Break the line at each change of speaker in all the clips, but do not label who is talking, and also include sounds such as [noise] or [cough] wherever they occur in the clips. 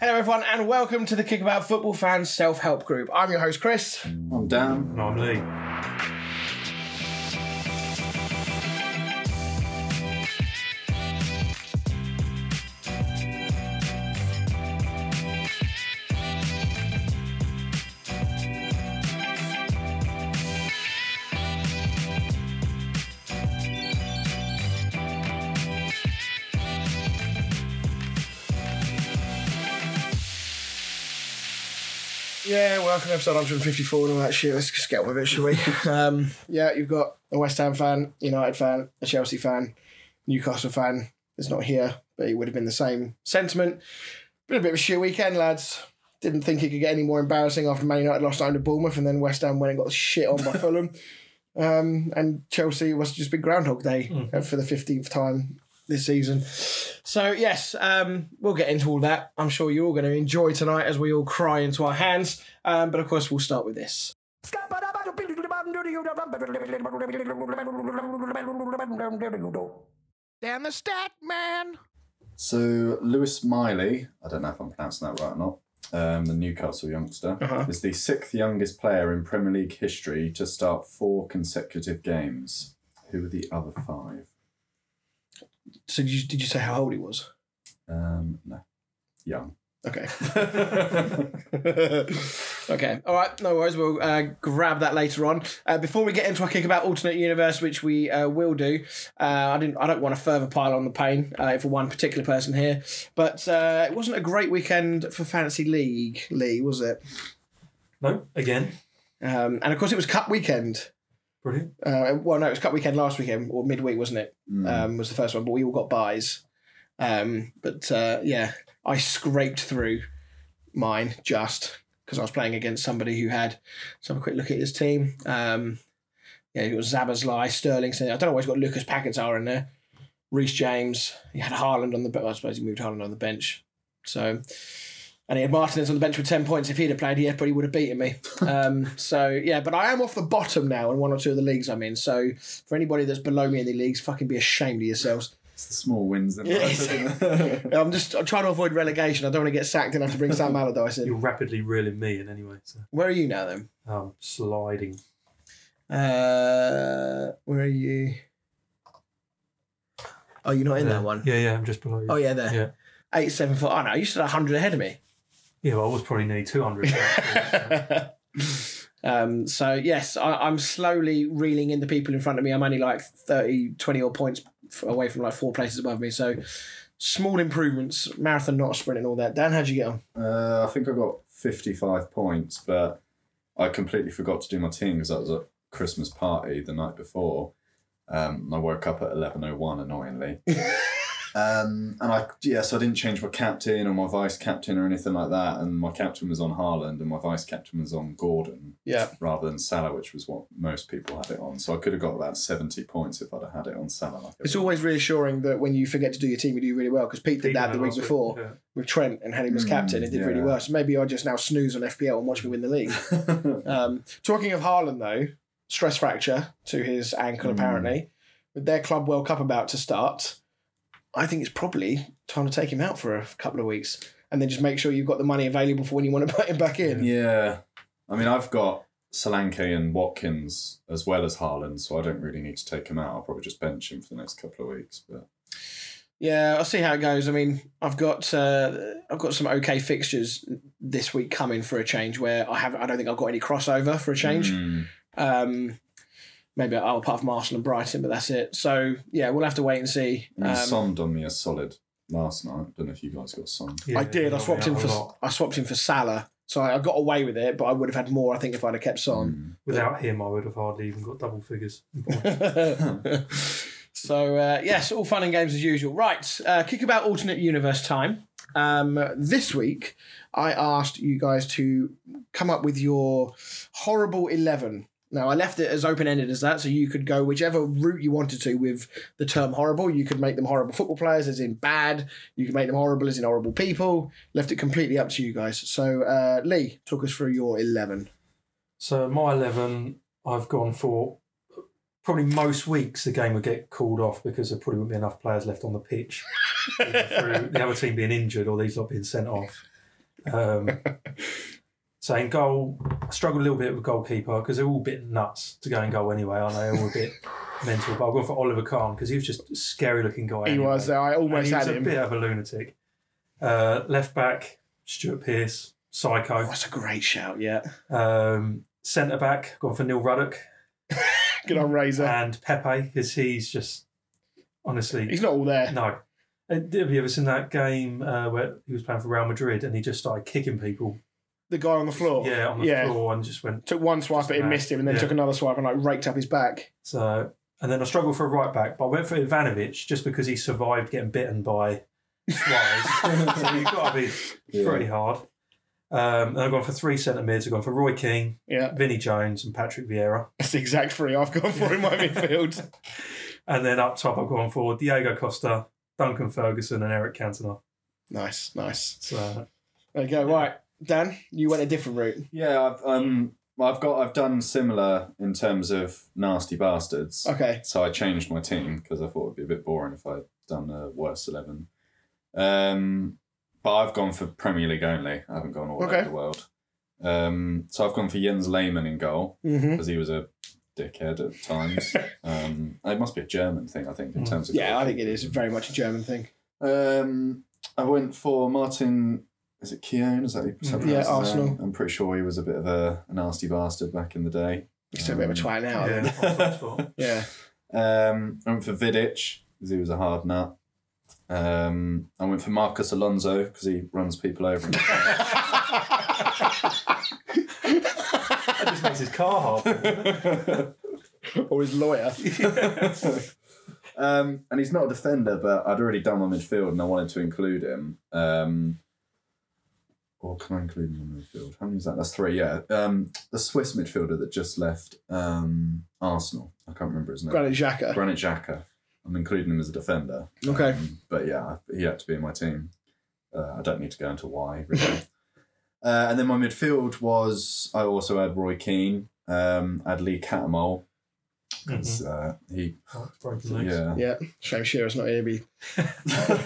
Hello, everyone, and welcome to the Kickabout Football Fans Self Help Group. I'm your host, Chris.
I'm Dan.
And I'm Lee.
Welcome to episode 154 and all that shit. Let's just get on with it, shall we? [laughs] um, yeah, you've got a West Ham fan, United fan, a Chelsea fan, Newcastle fan. It's not here, but it would have been the same sentiment. Been a bit of a shit weekend, lads. Didn't think it could get any more embarrassing after Man United lost home to Bournemouth and then West Ham went and got shit on by [laughs] Fulham. Um, and Chelsea was just been Groundhog Day uh, for the 15th time this season. So, yes, um, we'll get into all that. I'm sure you're all going to enjoy tonight as we all cry into our hands. Um, but of course, we'll start with this. Down the stat, man.
So Lewis Miley, I don't know if I'm pronouncing that right or not. Um, the Newcastle youngster
Uh-huh.
is the sixth youngest player in Premier League history to start four consecutive games. Who are the other five?
So, did you, did you say how old he was?
Um, no, young.
Okay. [laughs] okay. All right. No worries. We'll uh, grab that later on. Uh, before we get into our kick about alternate universe, which we uh, will do, uh, I didn't. I don't want to further pile on the pain uh, for one particular person here, but uh, it wasn't a great weekend for fantasy league, Lee, was it?
No, again.
Um, and of course, it was Cup weekend.
Brilliant.
Uh, well, no, it was Cup weekend last weekend or midweek, wasn't it?
Mm.
um, was the first one, but we all got buys. Um, but uh, yeah, I scraped through mine just because I was playing against somebody who had. Let's have a quick look at his team. Um, yeah, it was Szoboszlai, Sterling. I don't know why he's got Lucas Paquetá in there. Reece James. He had Haaland on the bench. I suppose he moved Haaland on the bench. So, and he had Martinez on the bench with 10 points. If he'd have played, he probably would have beaten me. [laughs] Um, so, yeah, but I am off the bottom now in one or two of the leagues I'm in. So, for anybody that's below me in the leagues, fucking be ashamed of yourselves.
It's the small wins in
It
life,
is. [laughs] I'm just I'm trying to avoid relegation. I don't want to get sacked and have to bring Sam Allardyce in.
You're rapidly reeling me in anyway. So
Where are you now then?
um, sliding.
Uh, where are you? Oh, you're not in
yeah.
that one.
Yeah, yeah, I'm just below you.
Oh yeah, there.
Yeah.
Eight seven four. Oh no, you stood hundred ahead of me.
Yeah, well, I was probably nearly 200. [laughs]
um, so yes, I, I'm slowly reeling in the people in front of me. I'm only like 30, 20 or points away from like four places above me. So small improvements, marathon, not a sprint, and all that. Dan, how'd you get on?
Uh, I think I got 55 points, but I completely forgot to do my team because that was a Christmas party the night before. Um, I woke up at 11.01, annoyingly. [laughs] um, and I, yeah, so I didn't change my captain or my vice captain or anything like that. And my captain was on Haaland and my vice captain was on Gordon
Yeah.
rather than Salah, which was what most people had it on. So I could have got about 70 points if I'd have had it on Salah.
It's always reassuring that when you forget to do your team, you do really well. Because Pete did that the week before
yeah.
with Trent and had him as
Mm,
captain. It did really well. So maybe I just now snooze on FPL and watch me win the league. [laughs] um, talking of Haaland, though, stress fracture to his ankle
Mm.
apparently. With their Club World Cup about to start, I think it's probably time to take him out for a couple of weeks and then just make sure you've got the money available for when you want to [laughs] put him back in.
Yeah. I mean, I've got Solanke and Watkins as well as Haaland, so I don't really need to take him out. I'll probably just bench him for the next couple of weeks. But
Yeah, I'll see how it goes. I mean, I've got uh, I've got some okay fixtures this week coming for a change where I have I don't think I've got any crossover for a change.
Mm.
Um, maybe I'll apart from Arsenal and Brighton, but that's it. So yeah, we'll have to wait and see.
I mean,
Um,
Son done me a solid last night. don't know if you guys got Son.
Yeah,
I did. I swapped him for
lot.
I swapped him for Salah, so I, I got away with it. But I would have had more, I think, if I'd have kept Son.
Mm.
Without him, I would have hardly even got double figures. [laughs]
so uh, yes, all fun and games as usual. Right, uh, kick about alternate universe time. Um, this week, I asked you guys to come up with your horrible eleven. Now I left it as open ended as that, so you could go whichever route you wanted to with the term horrible. You could make them horrible football players, as in bad. You could make them horrible, as in horrible people. Left it completely up to you guys. So uh, Lee, talk us through your eleven.
So my eleven, I've gone for probably most weeks the game would get called off because there probably wouldn't be enough players left on the pitch, [laughs] through the other team being injured or these lot being sent off. Um, [laughs] so in goal, I struggled a little bit with goalkeeper because they're all a bit nuts to go in goal anyway, aren't they? All a bit [laughs] mental. But I've gone for Oliver Kahn because he was just a scary looking guy.
He
anyway.
was. Uh, I
And
almost
he was
had
a
him.
bit of a lunatic. Uh, left back, Stuart Pearce, psycho.
Oh, that's a great shout. Yeah.
Um, Centre back, gone for Neil Ruddock [laughs]
Good on Razor.
and Pepe because he's just honestly
He's not all there.
no. Have you ever seen that game uh, where he was playing for Real Madrid and he just started kicking people?
The guy on the floor.
Yeah, on the
Yeah.
floor and just went
Took one swipe
Just
at him, missed him, and then
Yeah.
took another swipe and like raked up his back.
so. And then I struggled for a right back, but I went for Ivanovic just because he survived getting bitten by flies. [laughs] so you've got to be
Yeah.
pretty hard. Um, and I've gone for three centre mids. I've gone for Roy Keane,
Yeah.
Vinnie Jones, and Patrick Vieira.
That's the exact three I've gone for in my [laughs] midfield.
And then up top, I've gone for Diego Costa, Duncan Ferguson, and Eric Cantona.
Nice, nice.
So
There you go. Right, Dan, you went a different route.
Yeah, I've um, I've got I've done similar in terms of nasty bastards.
Okay.
So I changed my team because I thought it'd be a bit boring if I'd done a worst eleven. Um, but I've gone for Premier League only. I haven't gone all
Okay.
over the world. Um, so I've gone for Jens Lehmann in goal
Mm-hmm.
because he was a dickhead at times. [laughs] um, it must be a German thing, I think, in
Mm.
terms of
Yeah, I think it is very much a German thing.
Um, I went for Martin. Is it Keown? Is that how you
Mm.
pronounce
Yeah,
his name?
Arsenal.
I'm pretty sure he was a bit of a, a nasty bastard back in the day.
He's still a bit of a twat now.
yeah,
Yeah.
on top spot. [laughs]
yeah.
Um, I went for Vidic because he was a hard nut. Um, I went for Marcos Alonso because he runs people over. in [laughs] [laughs]
That just makes his car hard.
or his lawyer.
um, and he's not a defender, but I'd already done my midfield and I wanted to include him. Um, or can I include him in the midfield? How many is that? That's three, yeah. Um, the Swiss midfielder that just left um, Arsenal. I can't remember his name.
Granit Xhaka.
Granit Xhaka. I'm including him as a defender.
Okay.
Um, but yeah, he had to be in my team. Uh, I don't need to go into why, really. [laughs] uh, and then my midfield was, I also had Roy Keane, um, I had Lee Cattermole, because uh, he,
Oh, broken legs.
yeah.
Yeah. Shame Shearer's not here. Be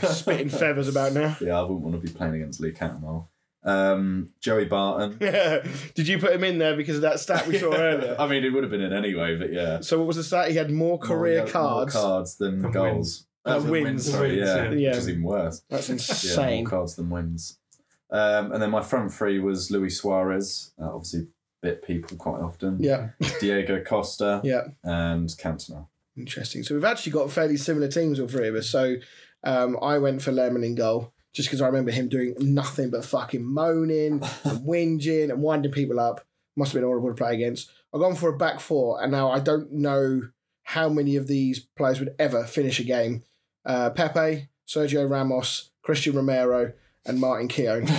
spitting [laughs] feathers about now.
Yeah, I wouldn't want to be playing against Lee Cattermole. Um, Joey Barton. Yeah. [laughs]
Did you put him in there because of that stat we saw [laughs] earlier?
I mean, it would have been in anyway, but yeah.
So what was the stat? He had more career
More-
cards.
More cards than
Than
goals.
wins.
Uh,
than
wins.
sorry,
Wins,
yeah,
yeah.
Yeah.
Which is even worse.
That's [laughs]
Yeah,
insane.
more cards than wins. Um, and then my front three was Luis Suarez, uh, obviously bit people quite often.
Yeah.
Diego Costa
Yeah.
and Cantona.
Interesting. So we've actually got fairly similar teams, all three of us. So um, I went for Lehmann in goal just because I remember him doing nothing but fucking moaning [laughs] and whinging and winding people up. Must have been horrible to play against. I've gone for a back four, and now I don't know how many of these players would ever finish a game. Uh, Pepe, Sergio Ramos, Cristian Romero, and Martin Keown. [laughs]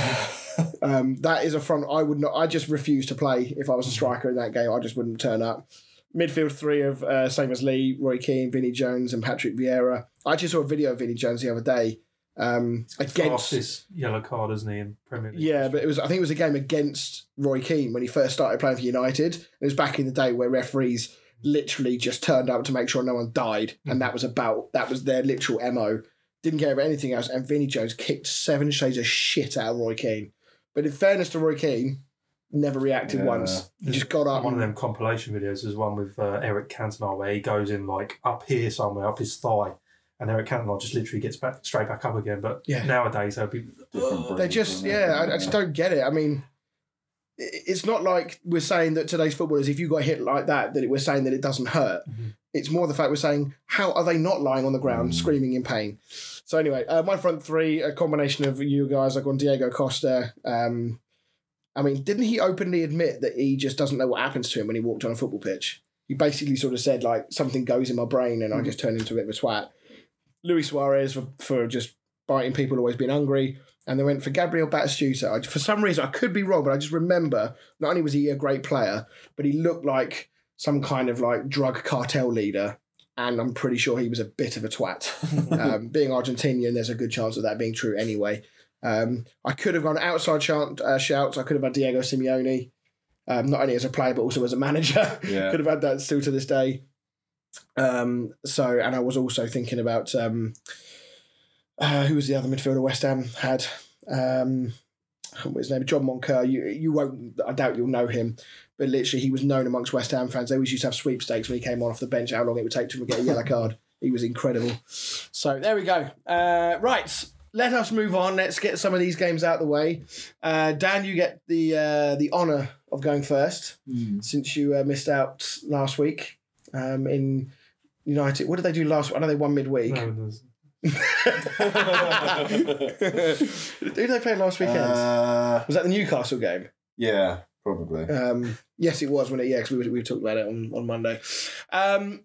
Um, that is a front I would not. I just refuse to play if I was a striker in that game. I just wouldn't turn up. Midfield three of uh, same as Lee, Roy Keane, Vinnie Jones, and Patrick Vieira. I actually saw a video of Vinnie Jones the other day um, against.
Fastest yellow card, isn't he, in Premier League?
Yeah, but it was. I think it was a game against Roy Keane when he first started playing for United. It was back in the day where referees literally just turned up to make sure no one died, and that was about that was their literal mo. Didn't care about anything else. And Vinnie Jones kicked seven shades of shit out of Roy Keane. But in fairness to Roy Keane, never reacted
Yeah.
once. He just got up.
One of them compilation videos is one with uh, Eric Cantona where he goes in like up here somewhere, up his thigh, and Eric Cantona just literally gets back straight back up again. But
Yeah.
nowadays, they'll be
They just, yeah, I, I just don't get it. I mean, it's not like we're saying that today's footballers, if you got hit like that, that we're saying that it doesn't hurt.
Mhm.
It's more the fact we're saying, how are they not lying on the ground
Mm.
screaming in pain? So, anyway, uh, my front three, a combination of you guys. like on Diego Costa. Um, I mean, didn't he openly admit that he just doesn't know what happens to him when he walked on a football pitch? He basically sort of said, like, something goes in my brain and I just turn into a bit of a twat. Luis Suarez for, for just biting people, always being hungry and they went for Gabriel Batistuta. I, for some reason, I could be wrong, but I just remember not only was he a great player, but he looked like some kind of like drug cartel leader, and I'm pretty sure he was a bit of a twat. [laughs] um, being Argentinian, there's a good chance of that being true anyway. Um, I could have gone outside shout, uh, shouts. I could have had Diego Simeone, um, not only as a player but also as a manager.
Yeah. [laughs]
could have had that still to this day. Um, so, and I was also thinking about um, uh, who was the other midfielder West Ham had. Um, I his name, John Moncur. You you won't. I doubt you'll know him, but literally he was known amongst West Ham fans. They always used to have sweepstakes when he came on off the bench. How long it would take to get a yellow card. He was incredible. So there we go. Uh, right. Let us move on. Let's get some of these games out of the way. Uh, Dan, you get the uh, the honour of going first since you uh, missed out last week um, in United. What did they do last? I know they won midweek.
No, [laughs]
Who did they play last weekend?
Uh,
was that the Newcastle game?
yeah, probably.
Um, yes, it was when it. Yeah, because we, we talked about it on, on Monday. Um,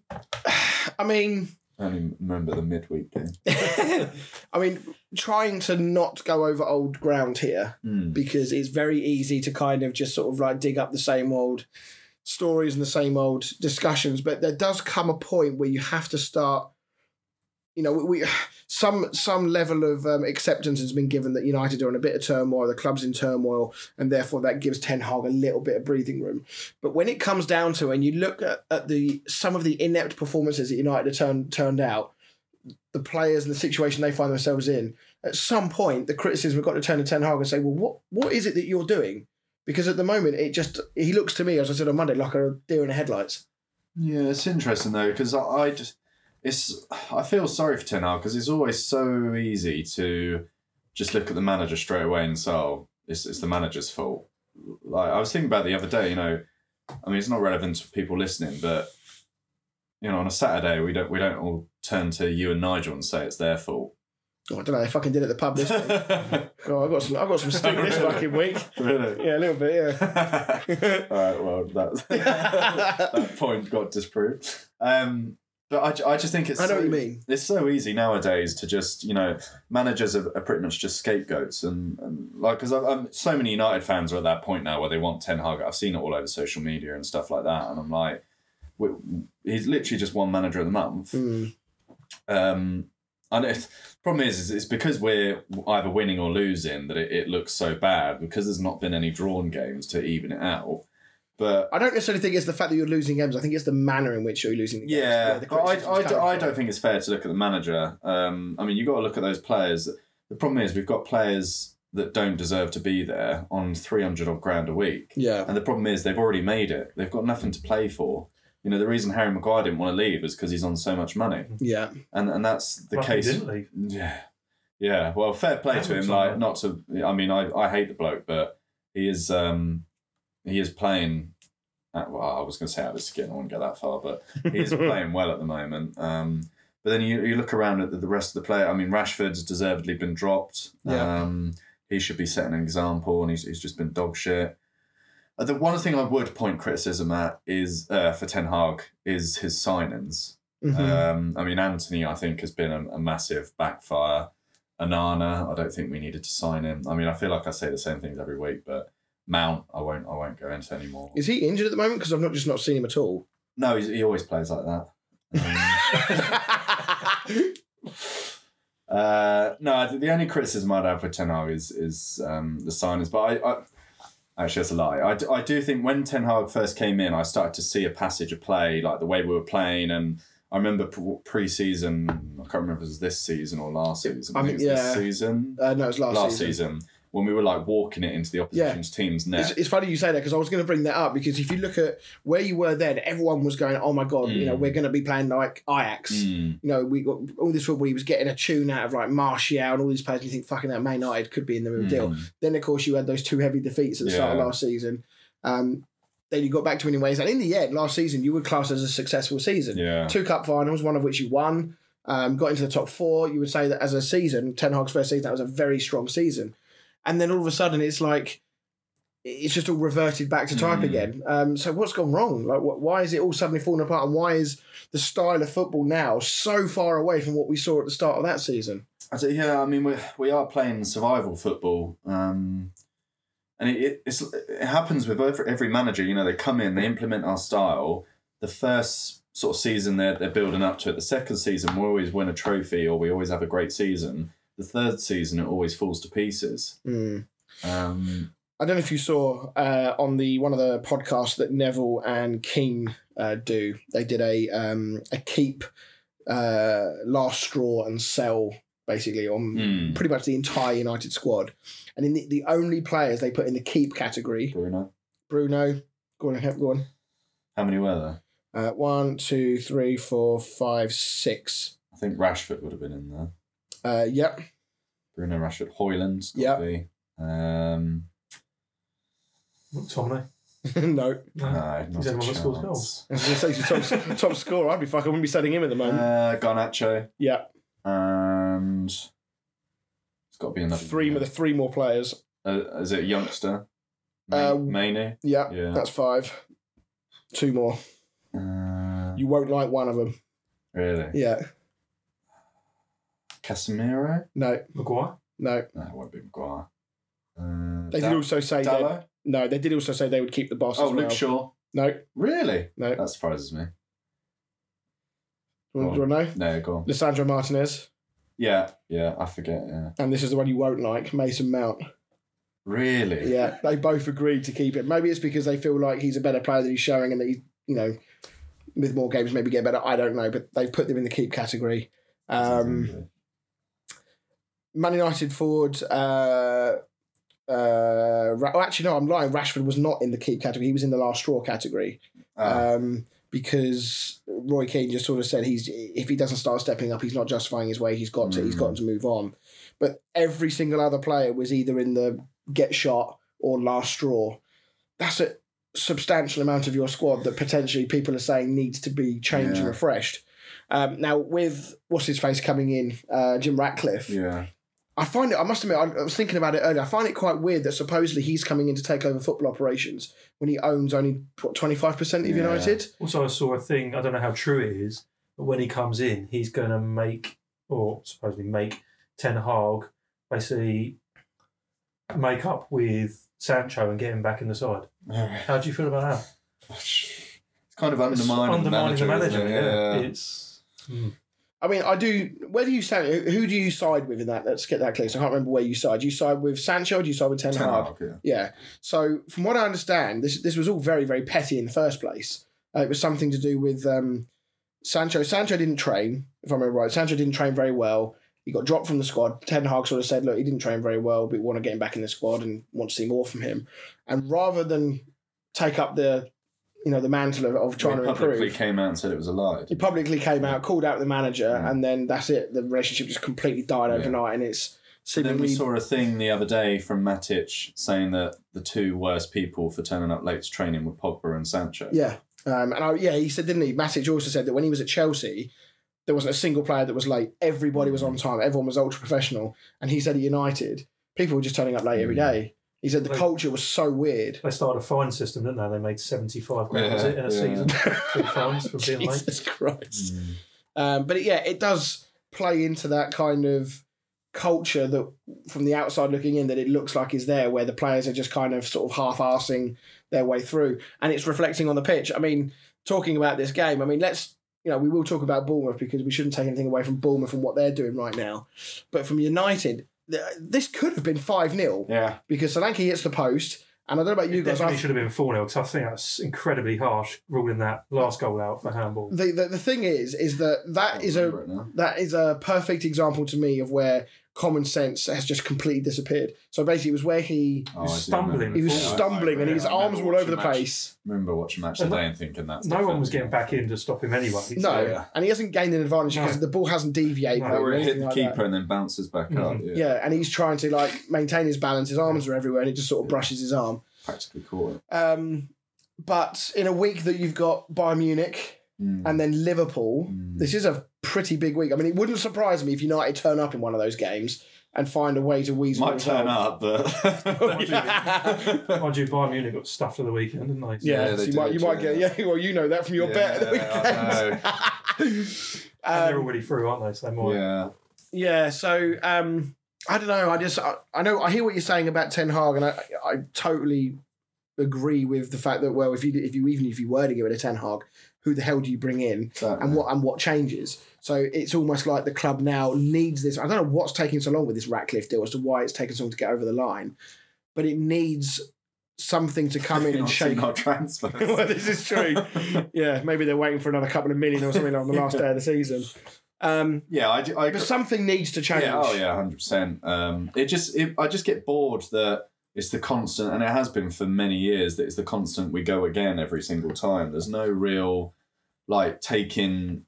I mean,
I only remember the midweek game. [laughs]
I mean, trying to not go over old ground here
Mm.
because it's very easy to kind of just sort of like dig up the same old stories and the same old discussions. But there does come a point where you have to start. You know, we [sighs] some some level of um, acceptance has been given that United are in a bit of turmoil, the club's in turmoil, and therefore that gives Ten Hag a little bit of breathing room. But when it comes down to and you look at, at the some of the inept performances that United have turned turned out, the players and the situation they find themselves in, at some point the criticism we've got to turn to Ten Hag and say, well, what what is it that you're doing? Because at the moment, it just he looks to me, as I said on Monday, like a deer in the headlights.
Yeah, it's interesting though because I, I just it's I feel sorry for Ten Hag because it's always so easy to just look at the manager straight away and say, "Oh, it's it's the manager's fault." Like I was thinking about the other day, you know, I mean it's not relevant to people listening, but you know, on a Saturday we don't we don't all turn to you and Nigel and say it's their fault.
Oh, I don't know. They fucking did it at the pub this week. [laughs] God, I got some. I got some stink this fucking week.
really?
Yeah, a little bit. Yeah. [laughs]
All right, well, that, [laughs] that point got disproved. Um, but I, I just think it's
I know
so,
what you mean.
It's so easy nowadays to just, you know, managers are, are pretty much just scapegoats. And, and like, because I'm so many United fans are at that point now where they want Ten Hag. I've seen it all over social media and stuff like that. And I'm like, he's literally just one manager of the month.
Mm.
Um, and it, problem is, is it's because we're either winning or losing that it, it looks so bad because there's not been any drawn games to even it out. But
I don't necessarily think it's the fact that you're losing games. I think it's the manner in which you're losing the games.
yeah, but I, I, I don't think it's fair to look at the manager. Um, I mean, you've got to look at those players. The problem is we've got players that don't deserve to be there on 300 odd grand a week.
Yeah.
And the problem is they've already made it. They've got nothing to play for. You know, the reason Harry Maguire didn't want to leave is because he's on so much money.
Yeah.
And and that's the
Well, he
case.
didn't leave.
Yeah. Yeah. Well, fair play to him. Like,
though.
not to, I mean, I, I hate the bloke, but he is, um, he is playing, at, well, I was going to say out of his skin. I won't go that far, but he is [laughs] playing well at the moment. Um, but then you, you look around at the, the rest of the player. I mean, Rashford's deservedly been dropped.
Yeah.
Um, he should be setting an example, and he's, he's just been dog shit. Uh, the one thing I would point criticism at is uh, for Ten Hag is his signings.
Mhm.
Um, I mean, Antony, I think, has been a, a massive backfire. Onana, I don't think we needed to sign him. I mean, I feel like I say the same things every week, but Mount, I won't, I won't go into anymore.
Is he injured at the moment? Because I've not just not seen him at all.
No, he's, he always plays like that. [laughs] Um, [laughs] uh, no, the- the only criticism I'd have for Ten Hag is is um, the signings, but I, I actually that's a lie. I, do- I do think when Ten Hag first came in, I started to see a passage of play, like the way we were playing, and I remember pre- pre-season. I can't remember if it was this season or last season.
I
I
think-
was
yeah.
this season,
uh, no, it was last,
last,
season.
season. When we were like walking it into the opposition's team's net.
It's, it's funny you say that because I was going to bring that up because if you look at where you were then, everyone was going, "Oh my god, you know,
Mm.
we're going to be playing like Ajax."
Mm.
You know, we got all this football. He was getting a tune out of like Martial and all these players. And you think, "Fucking that Man United could be in the real deal."
Mm.
Then of course you had those two heavy defeats at the start of
Yeah.
last season. Um, then you got back to winning ways, and in the end, last season you were classed as a successful season.
Yeah.
Two cup finals, one of which you won. Um, got into the top four. You would say that as a season, Ten Hag's first season, that was a very strong season. And then all of a sudden, it's like it's just all reverted back to type
Mm.
again. Um, so what's gone wrong? Like, wh- why is it all suddenly falling apart? And why is the style of football now so far away from what we saw at the start of that season?
I say, yeah, I mean, we we are playing survival football, um, and it, it it's, it happens with every, every manager. You know, they come in, they implement our style. The first sort of season they're they're building up to it. The second season we always win a trophy or we always have a great season. The third season it always falls to pieces.
Mm.
Um,
I don't know if you saw uh, on the one of the podcasts that Neville and Keane uh, do. They did a um, a keep, uh, last straw and sell basically on
Hmm.
pretty much the entire United squad. And in the, the only players they put in the keep category,
Bruno.
Bruno, go on, go on.
How many were there?
Uh, one, two, three, four, five, six.
I think Rashford would have been in there.
Uh, yep.
Bruno Rashford, Højlund's got
Yep.
to be. Um,
McTominay. [laughs]
no.
No.
no, not
He's
a
the that scores
chance.
goals.
I was going to say he's the top, [laughs] top scorer. I'd be fucking, I wouldn't be setting him at the moment.
Uh, Garnacho,
yeah.
and it's got to be another.
Three, the three more players.
Uh, is it a youngster?
Uh,
Mainoo.
Yeah,
Yeah.
that's five. Two more.
Uh,
You won't like one of them.
really?
Yeah.
Casemiro?
No,
Maguire.
no.
No, it won't be Maguire. Uh,
They
Da-
did also say that.
Dalot?
No, they did also say they would keep the boss
Oh,
as well.
Luke Shaw.
No,
Really?
no.
That surprises me.
Do you want to know?
No, go on.
Lisandro Martinez.
Yeah, yeah, I forget. Yeah.
And this is the one you won't like, Mason Mount.
Really?
Yeah, they both agreed to keep it. Maybe it's because they feel like he's a better player than he's showing and that he, you know, with more games maybe get better. I don't know, but they've put them in the keep category. Um, Man United forward. Uh, uh, Ra- oh, actually, no, I'm lying. Rashford was not in the keep category. He was in the last straw category
Ah,
um, because Roy Keane just sort of said he's if he doesn't start stepping up, he's not justifying his way. He's got to. He's
Mm.
got to move on. But every single other player was either in the get shot or last straw. That's a substantial amount of your squad that potentially people are saying needs to be changed and refreshed. Um, now with what's his face coming in, uh, Jim Ratcliffe.
yeah.
I find it. I must admit, I I was thinking about it earlier. I find it quite weird that supposedly he's coming in to take over football operations when he owns only what twenty five percent of
Yeah.
United.
Also, I saw a thing. I don't know how true it is, but when he comes in, he's going to make, or supposedly make, Ten Hag basically make up with Sancho and get him back in the side. How do you feel about that?
It's kind of
It's
undermining,
undermining
the manager.
the manager. yeah.
yeah.
it's mm.
I mean, I do. Where do you stand? Who do you side with in that? Let's get that clear. So I can't remember where you side. Do you side with Sancho? or Do you side with Ten,
Ten
Hag?
Yeah.
Yeah. So from what I understand, this this was all very very petty in the first place. Uh, it was something to do with um, Sancho. Sancho didn't train, if I remember right. Sancho didn't train very well. He got dropped from the squad. Ten Hag sort of said, "Look, he didn't train very well, but we want to get him back in the squad and want to see more from him." And rather than take up the, you know, the mantle of, of trying
He
to improve.
publicly came out and said it was a lie.
he publicly came out, called out the manager,
Mm.
and then that's it. The relationship just completely died
Yeah.
overnight, and it's
Then we saw a thing the other day from Matic saying that the two worst people for turning up late to training were Pogba and Sancho.
Yeah. Um, and I, yeah, he said, didn't he? Matic also said that when he was at Chelsea, there wasn't a single player that was late. Everybody was on time. Everyone was ultra professional. And he said at United, people were just turning up late every day. He said the
Like-
culture was so weird.
they started a fine system, didn't they? They made seventy-five grand was it, in a
yeah.
season. Two fines for being late.
Jesus Christ.
Mm.
Um, but yeah, it does play into that kind of culture that from the outside looking in that it looks like is there where the players are just kind of sort of half-arsing their way through and it's reflecting on the pitch. I mean, talking about this game, I mean, let's you know, we will talk about Bournemouth because we shouldn't take anything away from Bournemouth and what they're doing right now. But from United, th- this could have been 5 0
Yeah.
because Solanke hits the post. And I don't know about you
It
guys.
definitely
I've-
should have been 4 0 because I think that's incredibly harsh ruling that last goal out for handball.
the, the, the thing is, is that that is a
Remember it now.
that is a perfect example to me of where common sense has just completely disappeared. So basically, it was where he
Oh,
was stumbling
he was
Yeah, I-
stumbling and his
remember
arms were all over the
watching match-
place.
remember watching match
And
today and thinking that
No one was getting back in to stop him anyway.
No,
Yeah.
and he hasn't gained an advantage
No.
because the ball hasn't deviated
No,
or
Or it hit the
like
keeper
that.
and then bounces back up.
Mhm.
Yeah.
Yeah, and he's trying to like maintain his balance. His arms are everywhere, and it just sort of brushes his arm.
Practically caught it.
Um, but in a week that you've got Bayern Munich
Mm.
and then Liverpool,
Mm.
this is a pretty big week. I mean, it wouldn't surprise me if United turn up in one of those games and find a way to weasel.
Might
it
turn
out.
up, but [laughs]
Mind you, Bayern Munich got stuffed for the weekend, didn't they?
Yeah,
Yeah,
so
they
you might you
did,
might get
yeah.
yeah. Well, you know that from your bet at the
Yeah,
weekend. [laughs]
And they're
um,
already through, aren't they? So they might.
yeah.
yeah. So um, I don't know. I just I, I know I hear what you're saying about Ten Hag, and I I totally agree with the fact that well, if you if you even if you were to get rid of Ten Hag, who the hell do you bring in?
Exactly.
and what and what changes. So it's almost like the club now needs this. I don't know what's taking so long with this Ratcliffe deal as to why it's taken so long to get over the line, but it needs something to come in [laughs] and shake.
our transfers. [laughs]
well, this is true. [laughs] Yeah, maybe they're waiting for another couple of million or something on the last day of the season. Um,
Yeah, I, I
but something needs to change.
Yeah, oh yeah, hundred percent. Um, it just, it, I just get bored that it's the constant, and it has been for many years. That it's the constant. We go again every single time. There's no real, like, taking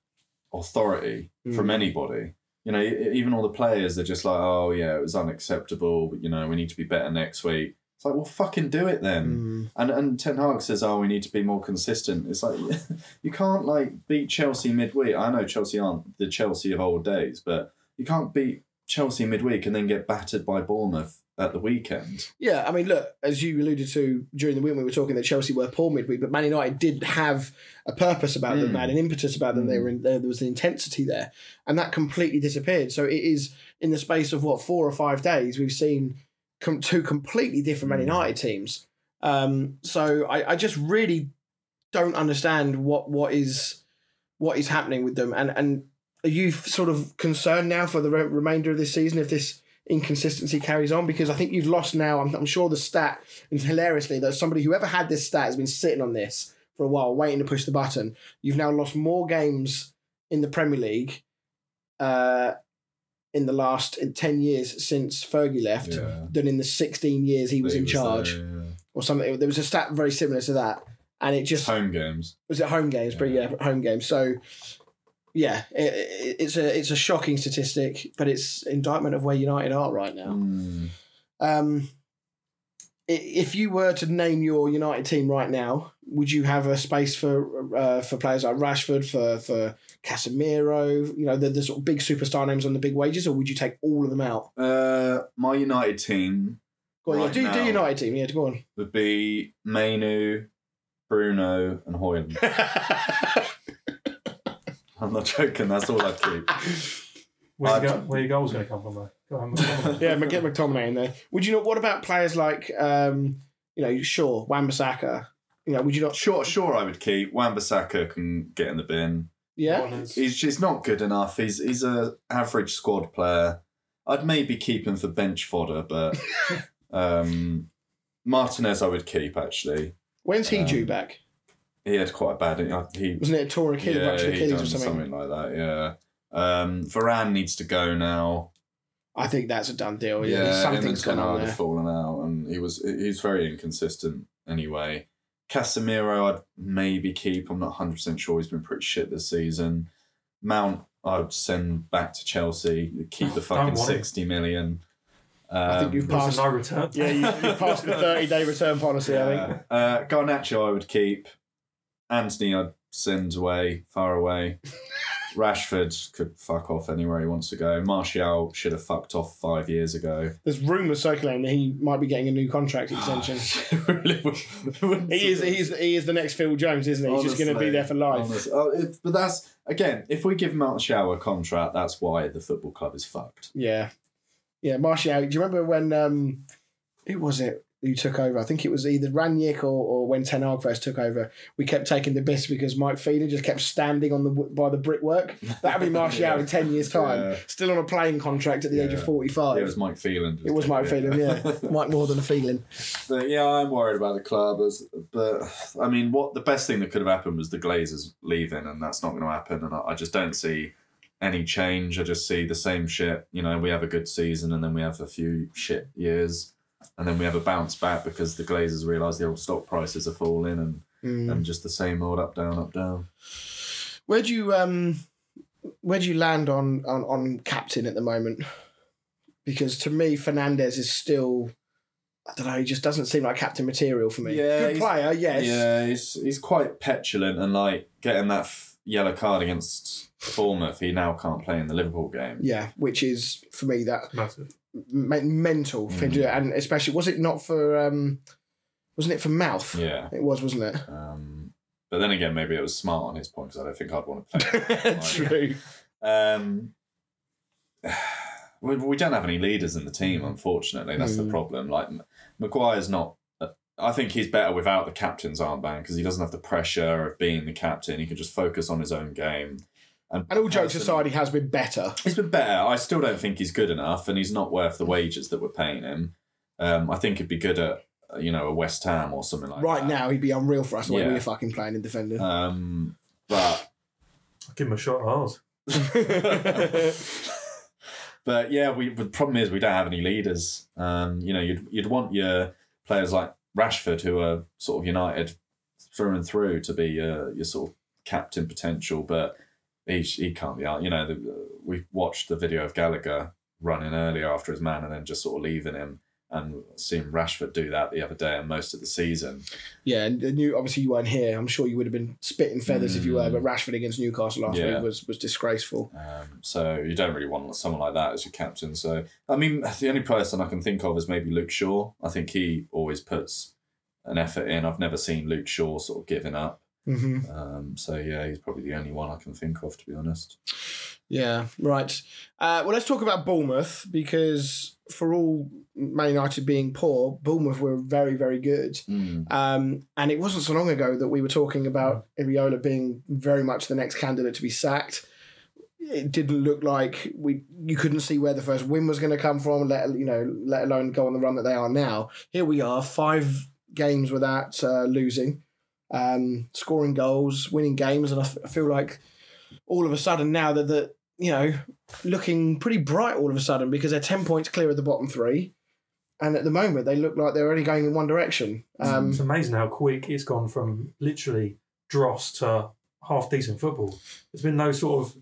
authority from
Mm.
anybody. You know, even all the players they're just like, oh yeah, it was unacceptable. But, you know, we need to be better next week. It's like, well, fucking do it then.
Mm.
And and Ten Hag says, "Oh, we need to be more consistent." It's like [laughs] you can't like beat Chelsea midweek. I know Chelsea aren't the Chelsea of old days, but you can't beat Chelsea midweek and then get battered by Bournemouth at the weekend.
Yeah, I mean, look, as you alluded to during the week, we were talking that Chelsea were poor midweek, but Man United did have a purpose about them,
Mm.
they had an impetus about them. They
Mm.
were in, there, there was an intensity there, and that completely disappeared. So it is in the space of what four or five days we've seen com- two completely different Man
Mm.
United teams. Um, so I, I just really don't understand what what is what is happening with them, and and are you sort of concerned now for the re- remainder of this season if this inconsistency carries on because I think you've lost now. I'm, I'm sure the stat, and hilariously, that somebody whoever had this stat has been sitting on this for a while, waiting to push the button. You've now lost more games in the Premier League uh, in the last in 10 years since Fergie left
Yeah.
than in the 16 years he was
He
in charge
there, yeah.
or something. There was a stat very similar to that. And it just
Home games.
was it home games, but yeah, home games. So yeah, it, it, it's a it's a shocking statistic, but it's indictment of where United are right now.
Mm.
Um, if you were to name your United team right now, would you have a space for uh, for players like Rashford, for for Casemiro, you know, the, the sort of big superstar names on the big wages, or would you take all of them out?
Uh, my United team
Go on, yeah,
Right
do, do
now.
United team, yeah, go on.
would be Mainoo, Bruno, and Højlund. [laughs] I'm not joking. That's all I'd keep. [laughs]
Where's
I'd-
your, go- where your goals going to come from, though? Go on, McTominay. [laughs]
yeah, get McTominay in there. Would you not? What about players like, um, you know, sure, Wan-Bissaka? You know, would you not?
Sure, sure, I would keep. Wan-Bissaka can get in the bin.
Yeah,
He's just not good enough. He's he's a average squad player. I'd maybe keep him for bench fodder, but [laughs] um, Martinez I would keep actually.
when's he
Um,
due back?
He had quite a bad. He
Wasn't it a torn Achilles,
yeah,
ruptured
he
Achilles
done
or something?
something like that. Yeah. Um, Varane needs to go now.
I think that's a done deal. Yeah,
Yeah, him and
something's
Ten
gone on there.
have fallen out, and he was he's very inconsistent anyway. Casemiro, I'd maybe keep. I'm not 100 percent sure. He's been pretty shit this season. Mount, I'd send back to Chelsea. Keep the [laughs] fucking
want him.
60 million.
I think
Um,
you've passed.
a no return.
Yeah, you, you passed the thirty-day return policy. I think. [laughs]
yeah. Uh, Garnacho, I would keep. Antony, I'd send away, far away. [laughs] Rashford could fuck off anywhere he wants to go. Martial should have fucked off five years ago.
There's rumours circulating that he might be getting a new contract extension. [laughs]
really [laughs]
he is. He is. He is the next Phil Jones, isn't he? He's just going to be there for life.
Oh, it- but that's again, if we give Martial a contract, that's why the football club is fucked.
Yeah, yeah. Martial. Do you remember when? Um, who was it who took over? I think it was either Rangnick or, or when Ten Hag first took over. We kept taking the piss because Mike Phelan just kept standing on the by the brickwork. That'd be Martial [laughs]
Yeah.
in ten years' time,
Yeah.
still on a playing contract at the age of forty-five.
It was Mike Phelan.
It was Mike Phelan, yeah. [laughs] Mike more than a feeling.
But yeah, I'm worried about the club. As, but I mean, what the best thing that could have happened was the Glazers leaving, and that's not going to happen. And I, I just don't see any change. I just see the same shit. You know, we have a good season, and then we have a few shit years, and then we have a bounce back because the Glazers realise the old stock prices are falling, and
Mm.
and just the same old up down up down.
Where do you um, where do you land on, on on captain at the moment? Because to me, Fernandes is still. I don't know. He just doesn't seem like captain material for me.
Yeah,
good player, yes.
Yeah, he's he's quite petulant and like getting that f- yellow card against Bournemouth. He now can't play in the Liverpool game.
Yeah, which is for me that
Massive.
Me- mental for him to do it, and especially was it not for um, wasn't it for mouth?
Yeah.
It was, wasn't it?
Um, but then again, maybe it was smart on his point because I don't think I'd want to play. [laughs]
True.
Um, [sighs] we, we don't have any leaders in the team, unfortunately. That's the
Mm.
problem. Like M- Maguire's not. uh, I think he's better without the captain's armband because he doesn't have the pressure of being the captain. He can just focus on his own game.
And all jokes aside, he has been better.
He's been better. I still don't think he's good enough, and he's not worth the wages that we're paying him. Um, I think he'd be good at uh, you know a West Ham or something like
right
that.
Right now, he'd be unreal for us the way
Yeah.
we're fucking playing in defending.
Um, but
I'll give him a shot at ours. [laughs]
but yeah, we the problem is we don't have any leaders. Um, you know, you'd you'd want your players like Rashford, who are sort of United through and through, to be uh, your sort of captain potential, but he he can't be out. You know, the, we watched the video of Gallagher running earlier after his man and then just sort of leaving him. And seeing Rashford do that the other day and most of the season.
Yeah, and you obviously you weren't here. I'm sure you would have been spitting feathers if you were. But Rashford against Newcastle last
Yeah.
week was was disgraceful.
Um, so you don't really want someone like that as your captain. So I mean, the only person I can think of is maybe Luke Shaw. I think he always puts an effort in. I've never seen Luke Shaw sort of giving up.
Mm-hmm.
Um, so yeah, he's probably the only one I can think of, to be honest.
Yeah, right. Uh, well, let's talk about Bournemouth because for all Man United being poor, Bournemouth were very, very good. Um, and it wasn't so long ago that we were talking about Iraola being very much the next candidate to be sacked. It didn't look like we you couldn't see where the first win was going to come from. Let you know, let alone go on the run that they are now. Here we are, five games without uh, losing, um, scoring goals, winning games, and I, f- I feel like all of a sudden now that the you know looking pretty bright all of a sudden because they're ten points clear of the bottom three, and at the moment they look like they're only going in one direction. Um,
it's amazing how quick it's gone from literally dross to half decent football. There's been no sort of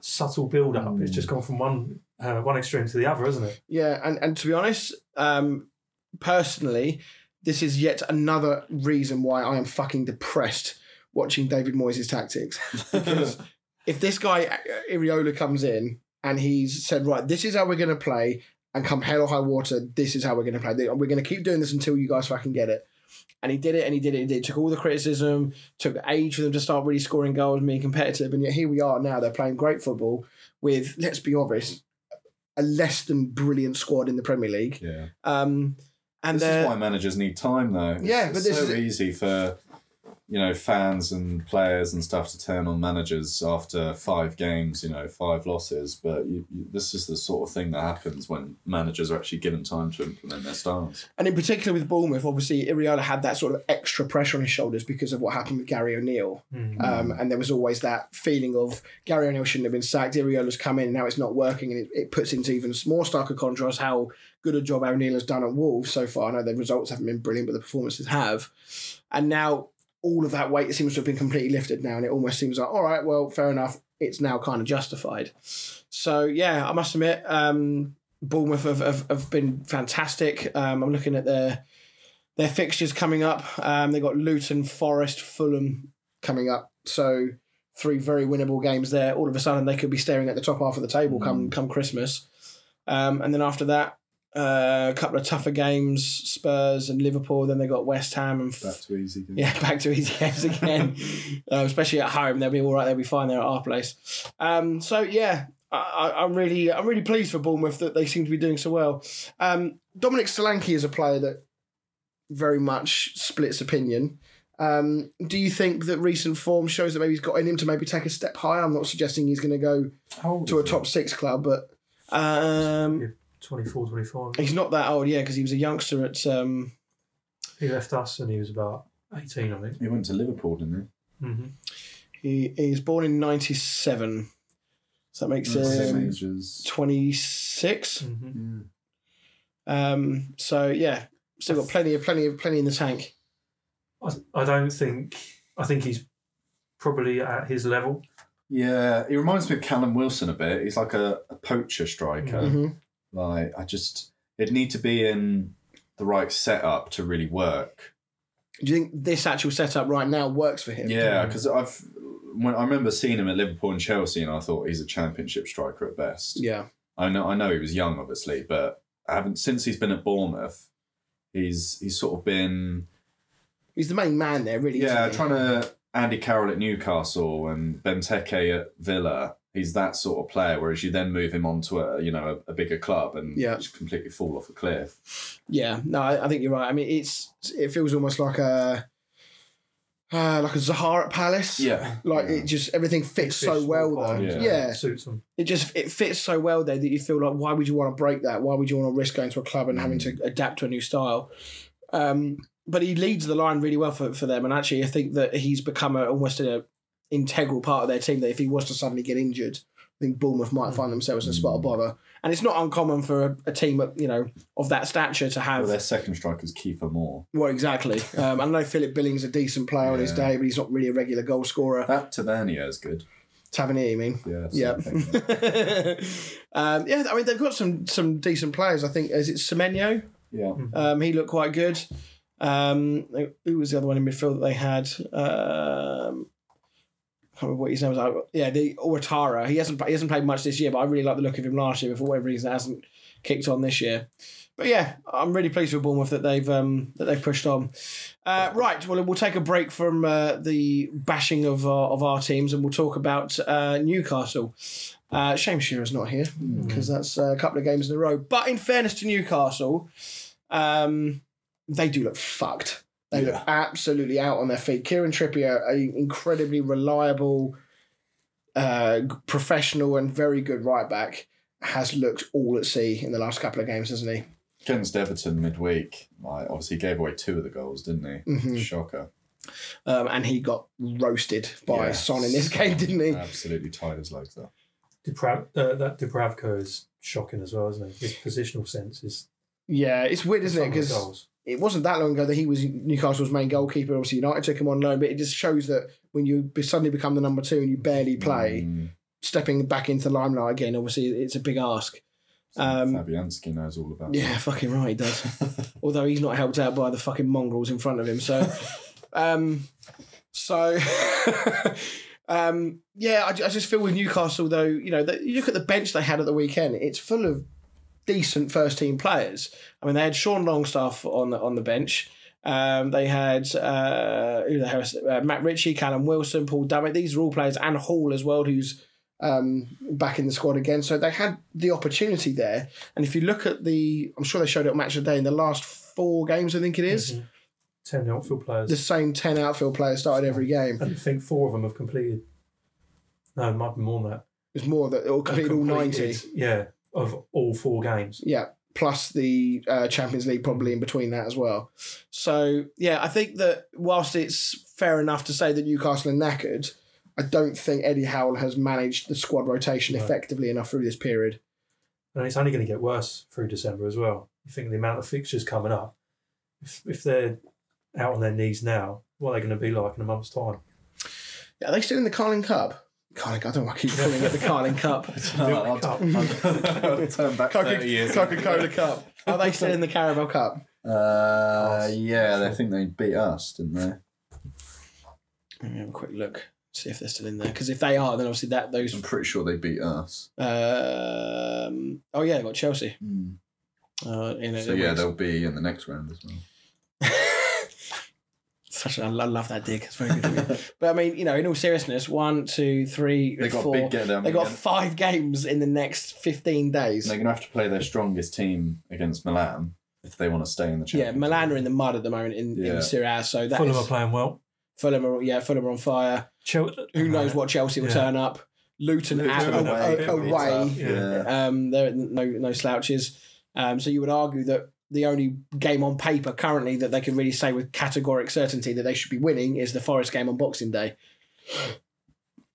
subtle build up. It's just gone from one uh, one extreme to the other, isn't it?
Yeah, and, and to be honest, um, personally, this is yet another reason why I am fucking depressed watching David Moyes' tactics. Because [laughs] if this guy Iraola comes in and he's said, right, this is how we're going to play, and come hell or high water, this is how we're going to play. We're going to keep doing this until you guys fucking get it. And he did it, and he did it. He did. Took all the criticism, took age for them to start really scoring goals, and being competitive. And yet here we are now. They're playing great football with, let's be honest, a less than brilliant squad in the Premier League.
Yeah.
Um, and
this
they're-
is why managers need time, though. It's,
Yeah, but
it's
this
so
is-
easy for you know fans and players and stuff to turn on managers after five games, you know, five losses. But you, you, this is the sort of thing that happens when managers are actually given time to implement their styles.
And in particular with Bournemouth, obviously Iraola had that sort of extra pressure on his shoulders because of what happened with Gary O'Neill. Um, and there was always that feeling of Gary O'Neill shouldn't have been sacked. Iraola's come in and now it's not working, and it, it puts into even more starker contrast how good a job O'Neill has done at Wolves so far. I know the results haven't been brilliant, but the performances have. And now all of that weight seems to have been completely lifted now, and it almost seems like, all right, well, fair enough. It's now kind of justified. So yeah, I must admit, um, Bournemouth have, have, have been fantastic. Um, I'm looking at their their fixtures coming up. Um, they got Luton, Forest, Fulham coming up. So three very winnable games there. All of a sudden, they could be staring at the top half of the table come come Christmas. Um, and then after that, uh, a couple of tougher games: Spurs and Liverpool. Then they got West Ham and
Back to easy. games.
yeah, [laughs] back to easy games again. [laughs] uh, especially at home, they'll be all right. They'll be fine there at our place. Um, so yeah, I, I'm really, I'm really pleased for Bournemouth that they seem to be doing so well. Um, Dominic Solanke is a player that very much splits opinion. Um, do you think that recent form shows that maybe he's got in him to maybe take a step higher? I'm not suggesting he's going to go to a top six club, but um,
24, 25.
he's not that old, yeah, because he was a youngster at. Um,
He left us and he was about 18, I think.
He went to Liverpool, didn't
Mm-hmm.
he, he was born in '97, so that makes
he?
Him
age
26.
Mm-hmm.
Yeah.
Um, so yeah, still got plenty of plenty of plenty in the tank.
I, I don't think, I think he's probably at his level.
Yeah, he reminds me of Callum Wilson a bit. He's like a, a poacher striker.
hmm
Like I just, it'd need to be in the right setup to really work.
Do you think this actual setup right now works for him?
Yeah, because I've when I remember seeing him at Liverpool and Chelsea, and I thought he's a championship striker at best.
Yeah.
I know, I know he was young, obviously, but I haven't since he's been at Bournemouth. He's he's sort of been
He's the main man there, really.
yeah trying to Andy Carroll at Newcastle and Benteke at Villa. He's that sort of player. Whereas you then move him on to a you know a, a bigger club and
Yeah.
just completely fall off a cliff.
Yeah. No, I, I think you're right. I mean, it's it feels almost like a uh, like a Zaha at Palace.
Yeah,
Like
yeah.
it just everything fits
Fish,
so well
small
though.
Yeah.
yeah.
Suits him.
It just it fits so well there that you feel like why would you want to break that? Why would you want to risk going to a club and having to adapt to a new style? Um, but he leads the line really well for, for them, and actually I think that he's become a, almost an integral part of their team. That if he was to suddenly get injured I think Bournemouth might find themselves in a spot of
Mm.
bother. And it's not uncommon for a, a team, of, you know, of that stature to have
Well, their second striker's Kiefer Moore.
Well, exactly. [laughs] Um, I know Philip Billing's a decent player on his day, but he's not really a regular goal scorer.
That Tavernier is good.
Tavernier, you mean?
Yeah.
Yeah.
thing. [laughs]
um, yeah, I mean they've got some some decent players. I think is it Semenyo?
yeah.
Um, he looked quite good. Um, who was the other one in midfield that they had? Um, I can't remember what his name was. Uh, Yeah, the Ouattara. He hasn't he hasn't played much this year, but I really like the look of him last year. But for whatever reason, it hasn't kicked on this year. But yeah, I'm really pleased with Bournemouth that they've um, that they've pushed on. Uh, right, well, we'll take a break from uh, the bashing of our, of our teams, and we'll talk about uh, Newcastle. Uh, shame Shearer's not here because that's uh, a couple of games in a row. But in fairness to Newcastle, um, they do look fucked. They look
Yeah.
absolutely out on their feet. Kieran Trippier, an incredibly reliable, uh, professional, and very good right back, has looked all at sea in the last couple of games, hasn't he?
Against Everton midweek, like, obviously he gave away two of the goals, didn't he?
Mhm.
Shocker.
Um, and he got roasted by
Yes.
Son in this game, didn't he?
Absolutely tied his legs up.
Deprav- uh, that Dubravka is shocking as well, isn't he? His positional sense is
Yeah, it's weird, isn't it?
some of the
Because
goals.
It wasn't that long ago that he was Newcastle's main goalkeeper. Obviously, United took him on loan, but it just shows that when you suddenly become the number two and you barely play,
Mm.
stepping back into the limelight again, obviously, it's a big ask. Um,
Fabianski knows all about
Yeah, fucking right, he does. [laughs] Although he's not helped out by the fucking mongrels in front of him. So, [laughs] um, so, [laughs] um, yeah, I, I just feel with Newcastle though, you know, that you look at the bench they had at the weekend. It's full of decent first team players. I mean, they had Sean Longstaff on the on the bench. Um, they had uh, who the hell is it? uh, Matt Ritchie, Callum Wilson, Paul Dummett. These are all players, and Hall as well, who's um, back in the squad again. So they had the opportunity there. And if you look at the, I'm sure they showed it on Match of the Day in the last four games. I think it is
Mhm. Ten outfield players.
the same ten outfield players started every game.
and I think four of them have completed. No, it might be more than that.
It's more that all
Have
completed all ninety.
Yeah, of all four games.
Yeah, plus the uh, Champions League probably in between that as well. So yeah, I think that whilst it's fair enough to say that Newcastle are knackered, I don't think Eddie Howe has managed the squad rotation
No.
effectively enough through this period.
And it's only going to get worse through December as well. You think the amount of fixtures coming up, if, if they're out on their knees now, what are they going to be like in a month's time?
Yeah, are they still in the Carling Cup? Carling, I don't know. why I keep calling it the Carling Cup. [laughs]
I'll,
Cup.
I'll turn back 30 years.
Coca Cola Cup. Are they still in the Carabao Cup?
Uh, yeah, they think they beat us, didn't they?
Let me have a quick look, see if they're still in there. Because if they are, then obviously that those.
I'm pretty sure they beat us.
Um, oh yeah, they got Chelsea. Uh, in
So yeah, they'll be in the next round as well.
Such a, I love that dig. It's very good. [laughs] but I mean, you know, in all seriousness, one, two, three,
They got
four.
big get down.
they got
again.
five games in the next fifteen days.
They're going to have to play their strongest team against Milan if they want to stay in the
yeah,
Champions
Milan are in the mud at the moment in, in Serie A, so that
Fulham
is-
are playing well.
Fulham are yeah, Fulham are on fire.
Chel-
Who knows what Chelsea will
Yeah.
turn up? Luton,
Luton
out, away.
away.
away.
Yeah.
Yeah.
Um, they're no no slouches. Um, so you would argue that the only game on paper currently that they can really say with categoric certainty that they should be winning is the Forest game on Boxing Day.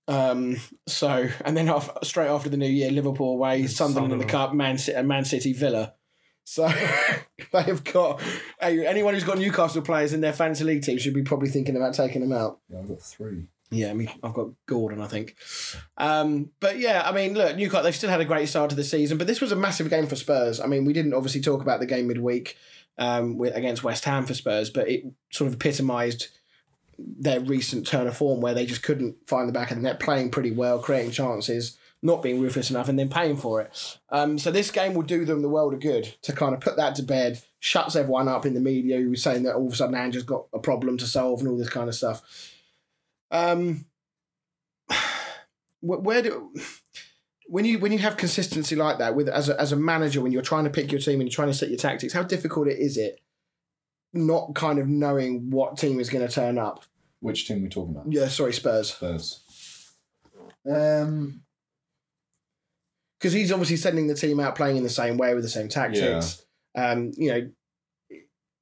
Um, so and then off, straight after the new year, Liverpool away, Sunderland in the cup, Man City, and Man City Villa. So [laughs] they have got anyone who's got Newcastle players in their fantasy league team should be probably thinking about taking them out.
Yeah, I've got three.
Yeah, I mean, I've got Gordon, I think. Um, but yeah, I mean, look, Newcastle, they've still had a great start to the season, but this was a massive game for Spurs. I mean, we didn't obviously talk about the game midweek um, against West Ham for Spurs, but it sort of epitomised their recent turn of form where they just couldn't find the back of the net, playing pretty well, creating chances, not being ruthless enough, and then paying for it. Um, so this game will do them the world of good to kind of put that to bed, shuts everyone up in the media who was saying that all of a sudden Ange's got a problem to solve and all this kind of stuff. Um, [sighs] where do when you when you have consistency like that with as a, as a manager when you're trying to pick your team and you're trying to set your tactics, how difficult it is it not kind of knowing what team is going to turn up?
Which team are we talking about?
Yeah, sorry, Spurs,
Spurs. Um,
because he's obviously sending the team out playing in the same way with the same tactics. Um, you know,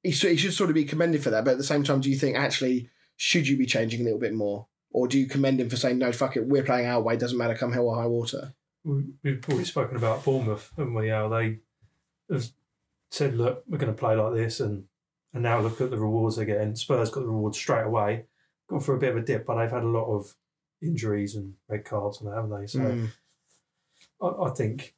he he should sort of be commended for that. But at the same time, do you think actually should you be changing a little bit more, or do you commend him for saying no, fuck it, we're playing our way, doesn't matter, come hell or high water?
we, we've already spoken about Bournemouth, haven't we? How they have said, look, we're going to play like this, and and now look at the rewards they're getting. Spurs got the rewards straight away, gone for a bit of a dip, but they've had a lot of injuries and red cards and that, haven't they? So
Mm.
I, I think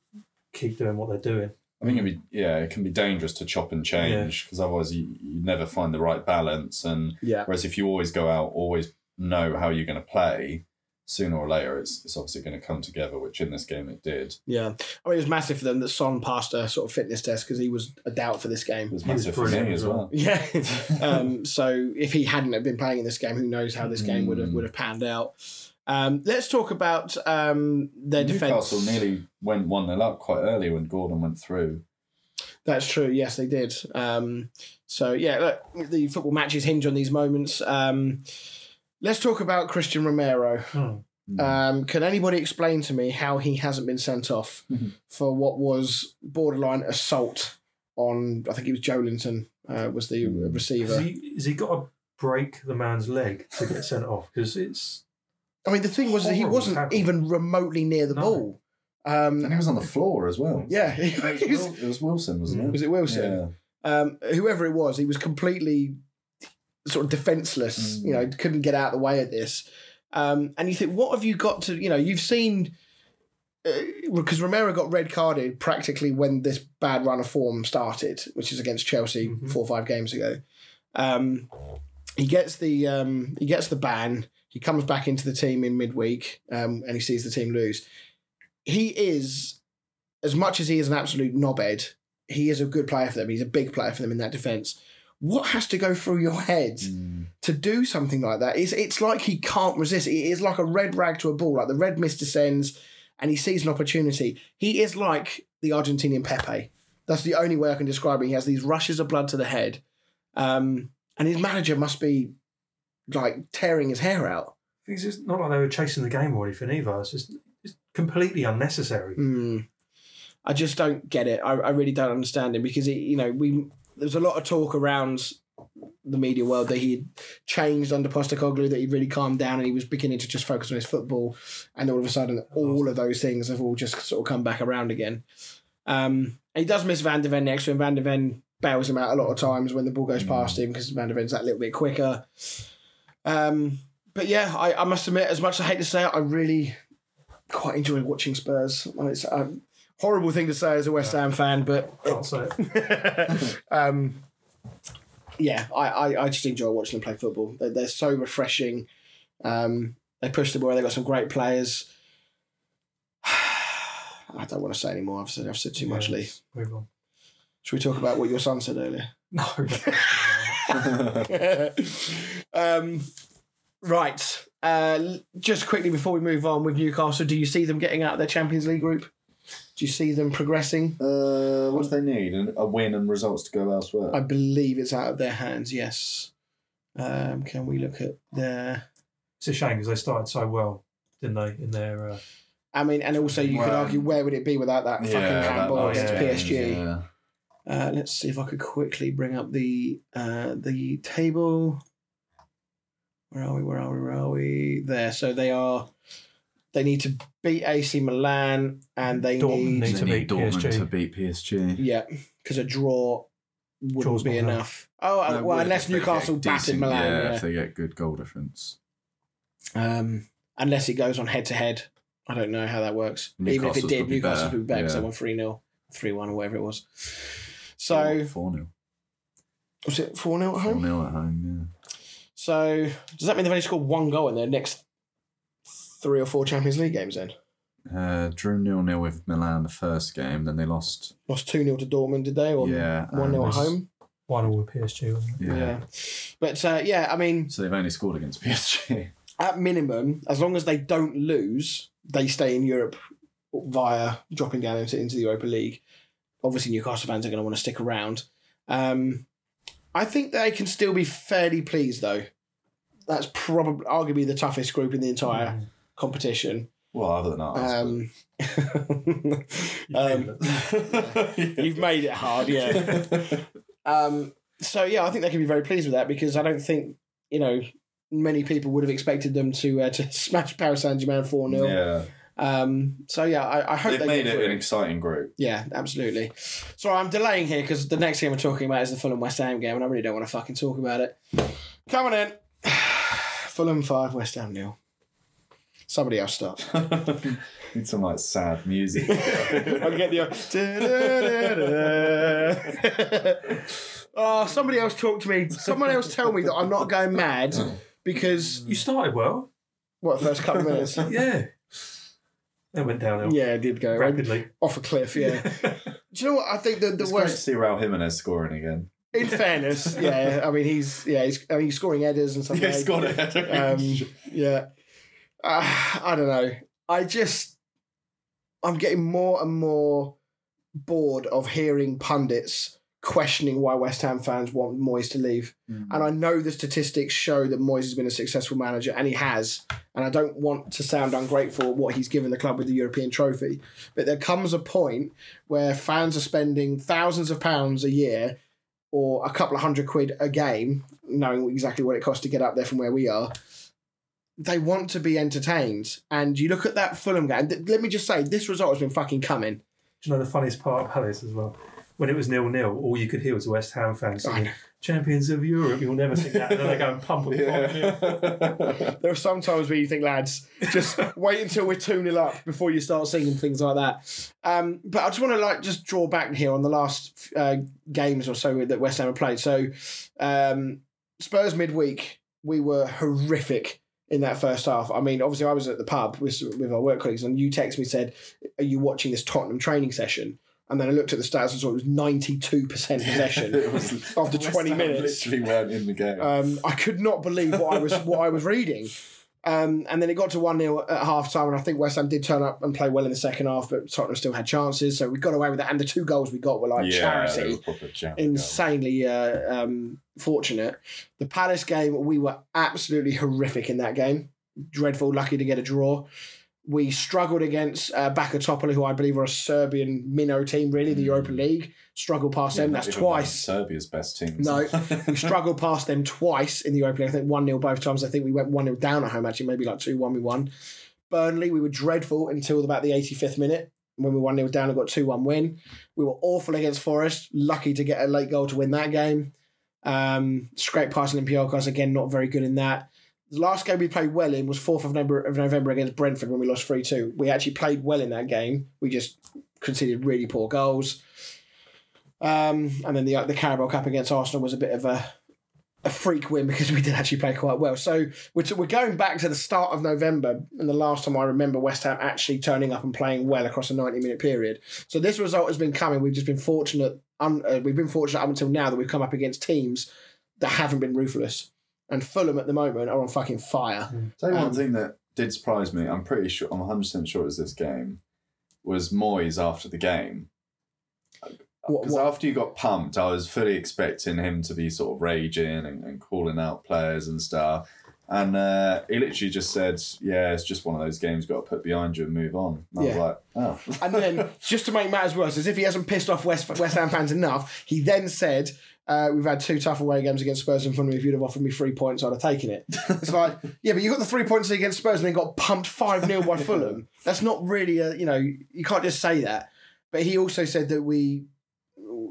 keep doing what they're doing.
I think it'd be yeah, it can be dangerous to chop and change because otherwise you, you never find the right balance. And
Yeah.
whereas if you always go out, always know how you're going to play, sooner or later it's it's obviously going to come together. Which in this game it did.
Yeah. I mean, it was massive for them that Son passed a sort of fitness test because he was a doubt for this game.
It was
He was
massive for me
as
as
well.
well.
Yeah. [laughs] um, so if he hadn't have been playing in this game, who knows how this game would have
Mm.
would have panned out. Um, let's talk about um, their defense.
Newcastle nearly went one 0 up quite early when Gordon went through.
That's true. Yes, they did. Um, so yeah, look, the football matches hinge on these moments. Um, let's talk about Cristian Romero.
Hmm.
Um, can anybody explain to me how he hasn't been sent off
Mhm.
for what was borderline assault on? I think it was Joelinton uh, was the
Mm.
Has
receiver.
he, has he got to break the man's leg to get sent off? Because it's
I mean, the thing was that he wasn't
tackle.
even remotely near the
No.
ball. Um,
and he was on the floor as well.
yeah,
It was, [laughs]
he was-
Wil- it was Wilson, wasn't it?
was it Wilson?
Yeah.
um, whoever it was, he was completely sort of defenseless.
Mm.
You know, couldn't get out of the way of this. Um, and you think, what have you got to? You know, you've seen because Romero got red carded practically when this bad run of form started, which is against Chelsea
Mhm.
four or five games ago. Um, he gets the um, he gets the ban. He comes back into the team in midweek, um, and he sees the team lose. He is, as much as he is an absolute knobhead, he is a good player for them. He's a big player for them in that defence. What has to go through your head
Mm.
to do something like that? It's, it's like he can't resist. It is like a red rag to a bull. Like the red mist descends and he sees an opportunity. He is like the Argentinian Pepe. That's the only way I can describe it. He has these rushes of blood to the head. Um, and his manager must be like tearing his hair out.
it's just not like they were chasing the game or anything either. It's just it's completely unnecessary.
Mm. I just don't get it. I, I really don't understand him because he, you know, we there's a lot of talk around the media world that he changed under Postecoglou, that he really calmed down and he was beginning to just focus on his football, and all of a sudden, all of those things have all just sort of come back around again. Um, and he does miss Van de Ven next to him. Van de Ven bails him out a lot of times when the ball goes past him because Van de Ven's that little bit quicker. Um, but yeah, I, I must admit, as much as I hate to say it, I really quite enjoy watching Spurs. It's a horrible thing to say as a West Ham fan, but
Can't say it. [laughs]
um, yeah, I, I, I just enjoy watching them play football. They're, they're so refreshing. Um, they push the ball. They've got some great players. [sighs] I don't want to say anymore. I've said I've said too much, Lee.
Move on.
Should we talk about what your son said earlier?
No. [laughs] [laughs]
um, right. Uh, just quickly before we move on with Newcastle, do you see them getting out of their Champions League group? Do you see them progressing?
Uh, what do they need? A win and results to go elsewhere.
I believe it's out of their hands. Yes. Um, can we look at their?
it's a shame because they started so well, didn't they? In their uh,
I mean, and also you could argue where would it be without that fucking
that
handball
nice
against
game,
PSG?
yeah.
Uh, let's see if I could quickly bring up the uh, the table. Where are we? Where are we? Where are we? There. So they are. They need to beat AC Milan, and they
Dortmund
need,
need to
need
beat
Dortmund
PSG.
to beat PSG.
yeah, because a draw wouldn't
Draw's
be
enough.
enough. Oh uh,
They
well, unless
if they get
Newcastle battered
decent-
Milan,
Yeah,
yeah.
if they get good goal difference.
Um, unless it goes on head to head, I don't know how that works. Even if it did,
be
Newcastle would be better because
yeah.
they won three 0 three one or whatever it was. So
four 0
was it four 0 at home?
four
home?
0 at home.
So does that mean they've only scored one goal in their next three or four Champions League games? Then
Uh, drew nil nil with Milan the first game. Then they lost.
lost two 0 to Dortmund, did they? Or
yeah,
one 0 at home.
one all with PSG. Wasn't it?
Yeah.
But uh, yeah, I mean,
So they've only scored against PSG.
at minimum, as long as they don't lose, they stay in Europe via dropping down into, into the Europa League. Obviously, Newcastle fans are going to want to stick around. Um, I think they can still be fairly pleased, though. That's probably arguably the toughest group in the entire
Mm.
competition.
well, other than us.
Um,
You [laughs]
um, [laughs] you've made it hard, yeah. [laughs] Um, so yeah, I think they can be very pleased with that because I don't think you know many people would have expected them to uh, to smash Paris Saint Germain four 0
yeah.
Um, so yeah, I, I hope
They've
they
made it
through.
an exciting group.
Yeah, absolutely. So I'm delaying here because the next game we're talking about is the Fulham West Ham game, and I really don't want to fucking talk about it. Come on in. [sighs] Fulham five, West Ham nil. Somebody else start. [laughs]
Need some like sad music. [laughs]
I'll get the. [laughs] oh, somebody else talk to me. Someone else tell me that I'm not going mad because
You started well.
what first couple of minutes.
Yeah. It went downhill
Yeah, it did go
rapidly.
off a cliff. Yeah. [laughs] Do you know what I think? The the
it's great to
worst.
see Raul Jimenez scoring again.
In fairness, [laughs] yeah. I mean, he's yeah. He's I mean, he's scoring headers and stuff. [laughs]
Yeah,
like
he's got it.
Um, yeah. Uh, I don't know. I just, I'm getting more and more bored of hearing pundits questioning why West Ham fans want Moyes to leave.
Mm.
And I know the statistics show that Moyes has been a successful manager, and he has. And I don't want to sound ungrateful at what he's given the club with the European trophy. But there comes a point where fans are spending thousands of pounds a year or a couple of hundred quid a game, knowing exactly what it costs to get up there from where we are. They want to be entertained. And you look at that Fulham game. Let me just say, this result has been fucking coming.
Do you know the funniest part about this as well? When it was nil nil, all you could hear was West Ham fans singing "Champions of Europe." You'll never sing that, and then they go and pump them.
Yeah. [laughs]
There are some times where you think, lads, just wait until we're 2 0 up before you start singing things like that. Um, but I just want to like just draw back here on the last uh, games or so that West Ham have played. So um, Spurs midweek, we were horrific in that first half. I mean, obviously, I was at the pub with, with our work colleagues, and you text me said, "Are you watching this Tottenham training session?" And then I looked at the stats and saw it was ninety two percent possession. [laughs]
Was-
After 20
Ham
minutes.
literally weren't in the game.
Um, I could not believe what I was what I was reading. Um, and then it got to 1 0 at half time, and I think West Ham did turn up and play well in the second half, but Tottenham still had chances. So we got away with that. And the two goals we got were like
yeah,
charity
were charity
insanely uh, um, fortunate. The Palace game, we were absolutely horrific in that game. Dreadful, lucky to get a draw. We struggled against uh, Bakatopoulos, who I believe are a Serbian minnow team, really, the
Mm.
Europa League. Struggled past
Yeah,
them. That's
even one of
twice.
Serbia's best teams.
No, we struggled past them twice in the Europa League. I think 1 0 both times. I think we went 1 0 down at home, actually, maybe like 2 1 we won. Burnley, we were dreadful until about the 85th minute when we 1 0 down and got 2 1 win. We were awful against Forest, lucky to get a late goal to win that game. Um, scrape past Olympiacos, again, not very good in that. The last game we played well in was 4th of November, of November against Brentford when we lost 3 2. We actually played well in that game. We just conceded really poor goals. Um, and then the the Carabao Cup against Arsenal was a bit of a a freak win because we did actually play quite well. So we're, t- we're going back to the start of November, and the last time I remember West Ham actually turning up and playing well across a ninety minute period. So this result has been coming. We've just been fortunate. Un- uh, we've been fortunate up until now that we've come up against teams that haven't been ruthless. And Fulham at the moment are on fucking fire.
Tell you one
Um,
thing that did surprise me. I'm pretty sure. I'm 100 percent sure it was this game. Was Moyes after the game? Because after you got pumped, I was fully expecting him to be sort of raging and, and calling out players and stuff. And uh, he literally just said, "Yeah, it's just one of those games. Got to put behind you and move on." And I
Yeah.
was like, "Oh."
and then [laughs] just to make matters worse, as if he hasn't pissed off West West Ham fans enough, he then said, uh, "We've had two tough away games against Spurs in front of me. If you'd have offered me three points, I'd have taken it." It's like, yeah, but you got the three points against Spurs and then got pumped five 0 by [laughs] Fulham. That's not really a you know you can't just say that. But he also said that we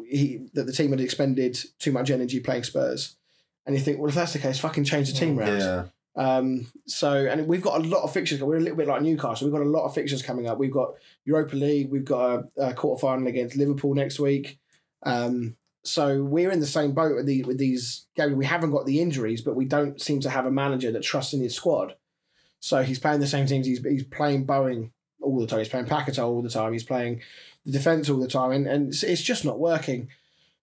he that the team had expended too much energy playing Spurs. And you think, well, if that's the case, fucking change the team round.
yeah,
Um, so, and we've got a lot of fixtures. We're a little bit like Newcastle. We've got a lot of fixtures coming up. We've got Europa League. We've got a, a quarter final against Liverpool next week. Um, so we're in the same boat with, the, with these games. We haven't got the injuries, but we don't seem to have a manager that trusts in his squad. So he's playing the same teams. He's, he's playing Bowen all the time. He's playing Paquetá all the time. He's playing the defence all the time, and, and it's, it's just not working.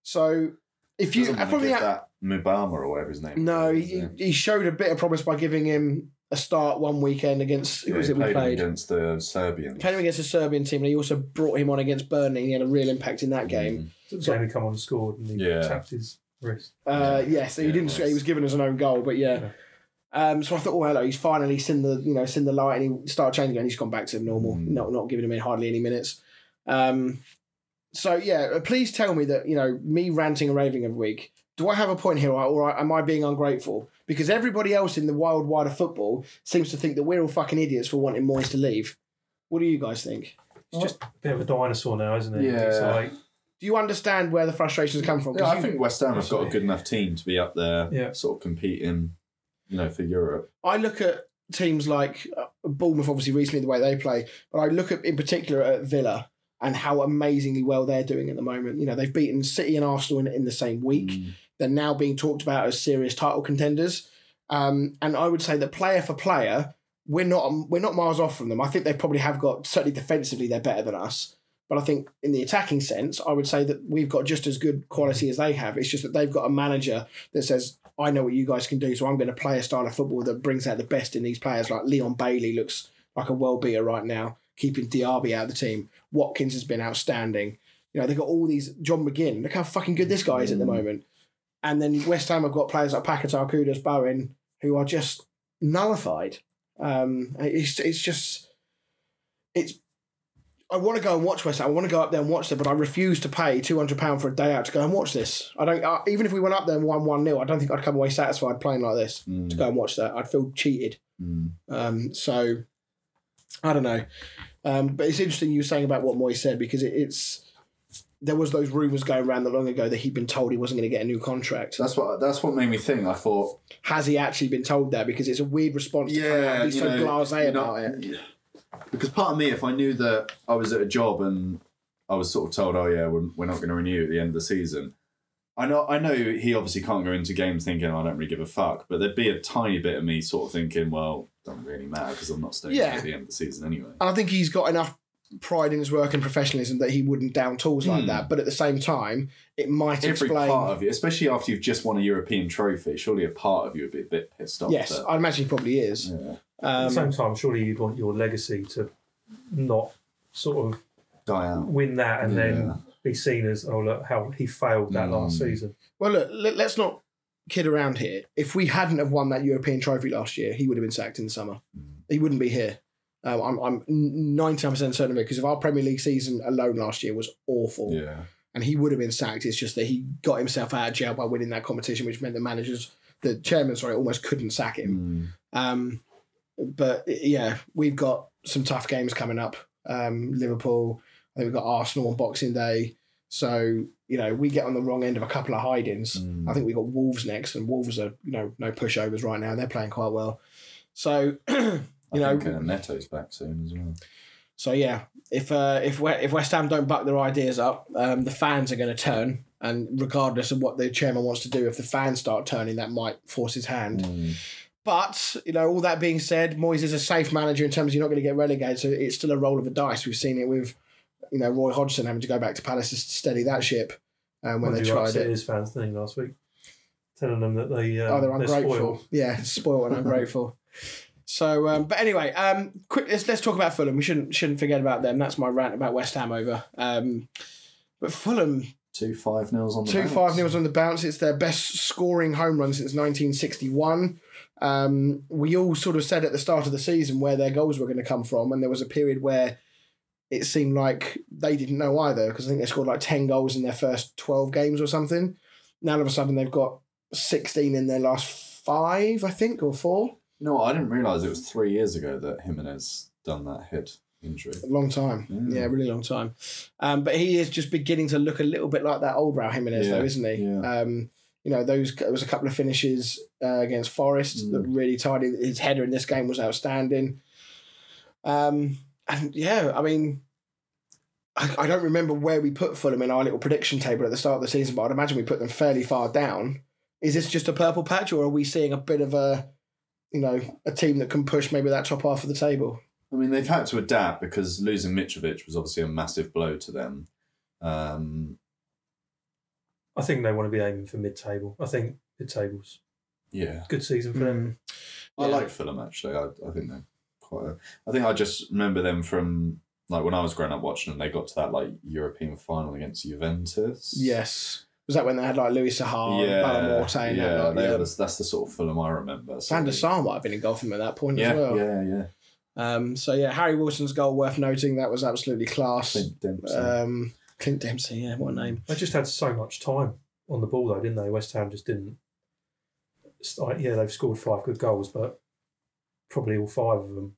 So if you
Doesn't wanna
from the
that Mubama or whatever his name.
no,
is,
he,
yeah.
he showed a bit of promise by giving him a start one weekend against who
Yeah,
was
he
it we
played him against the Serbian.
Played him against the Serbian team, and he also brought him on against Burnley. He had a real impact in that game.
Mm.
So Jamie come on and scored and he
Yeah.
tapped his wrist.
Uh, yeah, so he
Yeah,
didn't.
it was.
He was given as an own goal, but yeah.
Yeah.
Um, so I thought, oh hello, he's finally seen the you know seen the light, and he started changing, and he's gone back to normal,
Mm.
not not giving him in hardly any minutes. Um, so yeah, uh, please tell me that you know me ranting and raving every week. Do I have a point here, or, or am I being ungrateful? Because everybody else in the wild, wider football seems to think that we're all fucking idiots for wanting Moyes to leave. What do you guys think?
It's just a bit of a dinosaur now, isn't it? It's
Yeah.
like,
Do you understand where the frustrations come from?
Yeah, I
you-
think West Ham have got a good enough team to be up there,
Yeah.
sort of competing, you know, for Europe.
I look at teams like uh, Bournemouth, obviously recently the way they play, but I look at in particular at Villa and how amazingly well they're doing at the moment. You know, they've beaten City and Arsenal in, in the same week.
Mm.
They're now being talked about as serious title contenders. Um, and I would say that player for player, we're not we're not miles off from them. I think they probably have got certainly defensively they're better than us. But I think in the attacking sense, I would say that we've got just as good quality as they have. It's just that they've got a manager that says, I know what you guys can do, so I'm going to play a style of football that brings out the best in these players. Like Leon Bailey looks like a world beater right now, keeping Diaby out of the team. Watkins has been outstanding. You know, they've got all these John McGinn. Look how fucking good this guy is at the
Mm.
moment. And then West Ham have got players like Paquetá, Kudus, Bowen, who are just nullified. Um, it's it's just it's. I want to go and watch West Ham. I want to go up there and watch them, but I refuse to pay two hundred pound for a day out to go and watch this. I don't. Uh, even if we went up there and won one 0 I don't think I'd come away satisfied playing like this to
Mm.
go and watch that. I'd feel cheated.
Mm.
Um, so I don't know. Um, but it's interesting you were saying about what Moy said because it, it's there was those rumours going around not long ago that he'd been told he wasn't going to get a new contract.
That's what that's what made me think. I thought,
Has he actually been told that? Because it's a weird response to come be so
know,
blasé
you're not-
about it.
Because part of me, if I knew that I was at a job and I was sort of told, "Oh yeah, we're, we're not going to renew at the end of the season," I know I know he obviously can't go into games thinking, "I don't really give a fuck," but there'd be a tiny bit of me sort of thinking, "Well, doesn't really matter because I'm not staying
Yeah.
at the end of the season anyway."
And I think he's got enough pride in his work and professionalism that he wouldn't down tools like
Hmm.
that. But at the same time, it might
Every
explain.
part of you, especially after you've just won a European trophy, surely a part of you would be a bit pissed off.
yes,
that-
I imagine he probably is.
yeah.
at
Um,
the same time, surely you'd want your legacy to not sort of
die out.
win that and
Yeah.
then be seen as, oh, look, how he failed that last
Mm.
season.
well, look, let, let's not kid around here. If we hadn't have won that European trophy last year, he would have been sacked in the summer.
Mm.
He wouldn't be here. Um, I'm I'm 99% certain of it because if our Premier League season alone last year was awful,
Yeah.
and he would have been sacked. It's just that he got himself out of jail by winning that competition, which meant the managers, the chairman, sorry, almost couldn't sack him.
Mm.
Um, but yeah, we've got some tough games coming up. Um, Liverpool, I think we've got Arsenal on Boxing Day. So, you know, we get on the wrong end of a couple of hidings.
Mm.
I think we've got Wolves next, and Wolves are, you know, no pushovers right now. They're playing quite well. So, [clears throat] you
I
know,
think uh, Neto's back soon as well.
so yeah, if uh, if we- if West Ham don't buck their ideas up, um, the fans are going to turn, and regardless of what the chairman wants to do, if the fans start turning, that might force his hand.
Mm.
But you know, all that being said, Moyes is a safe manager in terms of you're not going to get relegated, so it's still a roll of the dice. We've seen it with you know Roy Hodgson having to go back to Palace to steady that ship um, when
What
they
you
tried
upset
it.
his fans, didn't last week? Telling them that they, um,
oh, they're ungrateful.
spoiled.
Yeah, spoiled and [laughs] ungrateful. So, um, but anyway, um, quick. Let's let's talk about Fulham. We shouldn't shouldn't forget about them. That's my rant about West Ham over. Um, but Fulham
Two five nils on the
two
bounce.
five nils on the bounce. It's their best scoring home run since 1961. Um, we all sort of said at the start of the season where their goals were going to come from, and there was a period where it seemed like they didn't know either because I think they scored like 10 goals in their first 12 games or something. Now all of a sudden they've got 16 in their last five, I think, or four.
No, I didn't realise it was three years ago that Jimenez done that head injury.
A long time.
Mm.
Yeah, really long time. Um, but he is just beginning to look a little bit like that old Raul Jimenez,
Yeah,
though, isn't he?
yeah.
Um, you know, those there was a couple of finishes uh, against Forest
Mm.
that really tidy. His header in this game was outstanding. Um, and yeah, I mean, I, I don't remember where we put Fulham in our little prediction table at the start of the season, but I'd imagine we put them fairly far down. Is this just a purple patch, or are we seeing a bit of a, you know, a team that can push maybe that top half of the table?
I mean, they've had to adapt because losing Mitrovic was obviously a massive blow to them. Um,
I think they want to be aiming for mid-table. I think mid-table's
yeah,
good season for them.
I
Yeah.
like Fulham actually. I, I think they're quite. A, I think I just remember them from like when I was growing up watching them. They got to that like European final against Juventus.
Yes. Was that when they had like Louis Saha
yeah,
and Ballamore saying
yeah.
that? Like, yeah.
were the- that's the sort of Fulham I remember. So
Van der Sar might have been in goal him at that point
yeah,
as well.
yeah, yeah.
Um, so yeah, Harry Wilson's goal worth noting. That was absolutely class.
Clint Dempsey.
Um, Clint Dempsey, yeah, what a name.
They just had so much time on the ball, though, didn't they? West Ham just didn't. it's like, yeah, they've scored five good goals, but probably all five of them,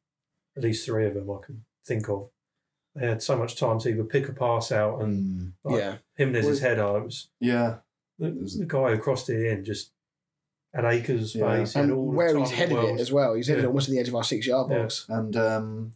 at least three of them, I can think of. They had so much time to either pick a pass out and
Mm.
Like,
yeah.
Jimenez's head It was
Yeah.
the, the guy who crossed it in just had acres of
Yeah.
space. he had
And
all the
where
time
he's headed it as well. He's headed
Yeah.
almost to the edge of our six yard
Yeah.
box.
And um,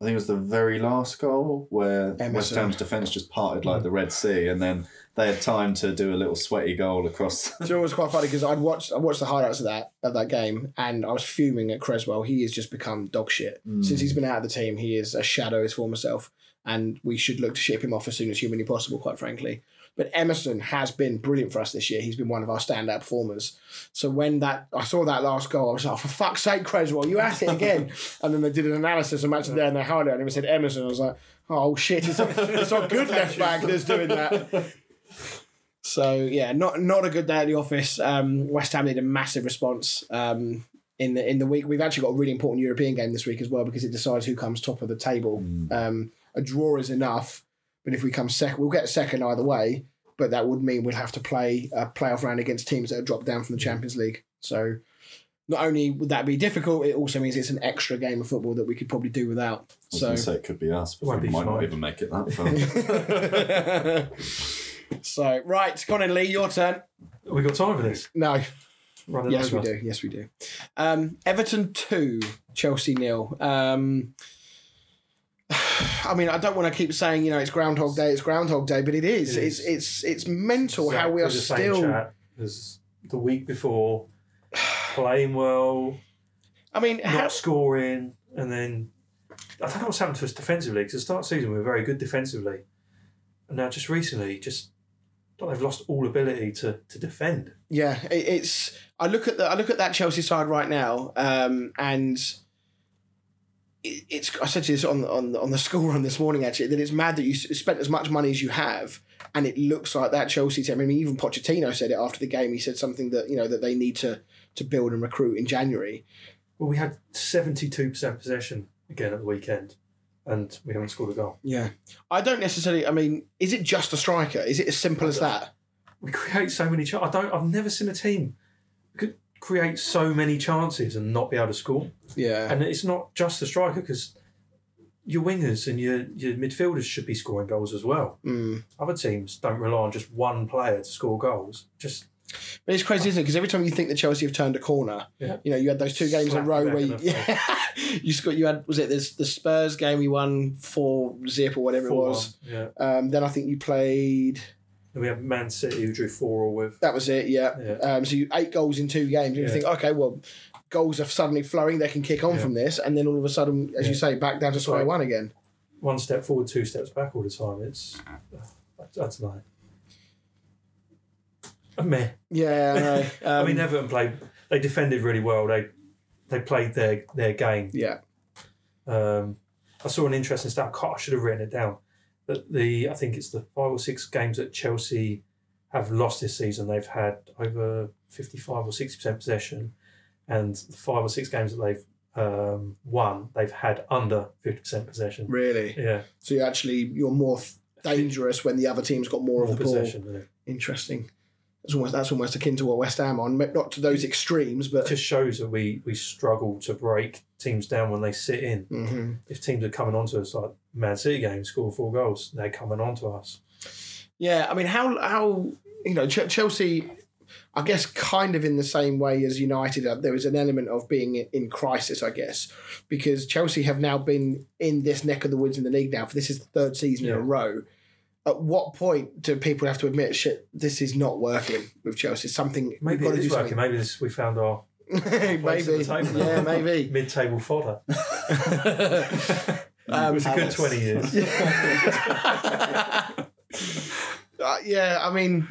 I think it was the very last goal where West Ham's defence just parted like the Red Sea, and then they had time to do a little sweaty goal across.
Do you know what's quite funny because I'd watched I watched the highlights of that of that game and I was fuming at Cresswell. He has just become dog shit
Mm.
since he's been out of the team. He is a shadow of his former self, and we should look to ship him off as soon as humanly possible. Quite frankly, but Emerson has been brilliant for us this year. He's been one of our standout performers. So when that I saw that last goal, I was like, oh, for fuck's sake, Cresswell, you at it again. [laughs] and then they did an analysis and matched it there and they highlighted and said Emerson. I was like, oh shit, it's a, it's a good left back that's doing that. [laughs] So yeah, not not a good day at the office. Um, West Ham need a massive response um, in the in the week. We've actually got a really important European game this week as well because it decides who comes top of the table.
Mm.
Um, a draw is enough, but if we come second, we'll get second either way. But that would mean we'd have to play a playoff round against teams that have dropped down from the Champions League. So not only would that be difficult, it also means it's an extra game of football that we could probably do without.
I was
So
going to say it could be us, but
Won't
we
be
might not
fine.
even make it that far. [laughs]
so right, Conan Lee, your turn.
We got time for this?
No,
Running
yes
over.
we do. Yes we do. Um, Everton two, Chelsea nil. Um, [sighs] I mean, I don't want to keep saying you know it's Groundhog Day, it's Groundhog Day, but it is.
It
it's it's it's mental how we are still.
chat as the week before, [sighs] playing well,
I mean, how,
not scoring, and then I don't know what's happened to us defensively. Because the start of the season we were very good defensively, and now just recently, just they've lost all ability to to defend.
yeah, it, it's. I look at the I look at that Chelsea side right now, um, and it's. I said to this on on on the school run this morning actually that it's mad that you spent as much money as you have, and it looks like that Chelsea team. I mean, even Pochettino said it after the game. He said something that you know that they need to to build and recruit in January.
Well, we had seventy two percent possession again at the weekend, and we haven't scored a goal.
Yeah, I don't necessarily. I mean, is it just a striker? Is it as simple as that?
We create so many chances. I don't. I've never seen a team create so many chances and not be able to score.
Yeah,
And it's not just the striker because your wingers and your your midfielders should be scoring goals as well.
mm.
Other teams don't rely on just one player to score goals. Just
but it's crazy, isn't it? Because every time you think that Chelsea have turned a corner,
Yeah.
you know, you had those two games in a row where you, yeah, [laughs] you scored. You had was it this the Spurs game? You won four zip or whatever it was.
4-1, Yeah.
Um, then I think you played.
And we have Man City who drew four all with.
That was it. Yeah.
Yeah.
Um, so you eight goals in two games. And you think, okay, well, goals are suddenly flowing. They can kick on from this, and then all of a sudden, as you say, back down to square
Right.
one again.
One step forward, two steps back all the time. It's that's I don't. A meh.
Yeah, I know. Um, [laughs]
I mean, Everton played. They defended really well. They they played their their game.
yeah.
Um, I saw an interesting stat. I should have written it down. But the I think it's the five or six games that Chelsea have lost this season. They've had over fifty five or sixty percent possession, and the five or six games that they've um, won, they've had under fifty percent possession.
Really.
Yeah,
So you actually you're more dangerous when the other team's got more,
more
of the ball.
possession. Yeah.
Interesting. That's almost that's almost akin to what West Ham on, not to those extremes, but
It just shows that we we struggle to break teams down when they sit in.
Mhm.
If teams are coming onto us like Man City game, score four goals, they're coming onto us.
yeah. I mean, how how you know Ch- Chelsea, I guess, kind of in the same way as United, there is an element of being in- crisis, I guess, because Chelsea have now been in this neck of the woods in the league now for this is the third season in a
Yeah.
row. At what point do people have to admit shit? This is not working with Chelsea. Something we've
Maybe
got
it
to
is
do
working. Maybe this, we found our [laughs]
something. maybe, yeah, maybe. [laughs]
mid-table fodder. [laughs]
Um,
it was a good twenty years.
Uh, yeah, I mean,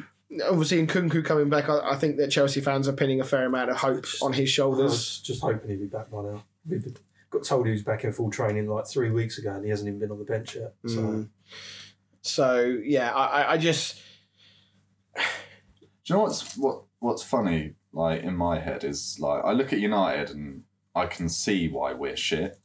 obviously, Nkunku coming back, I, I think that Chelsea fans are pinning a fair amount of hope on his
I
shoulders.
was just hoping he'd be back by now. We got told he was back in full training like three weeks ago, and he hasn't even been on the bench yet. So
Mm. So yeah, I, I- I just
Do you know what's what what's funny? Like in my head is like I look at United and I can see why we're shit.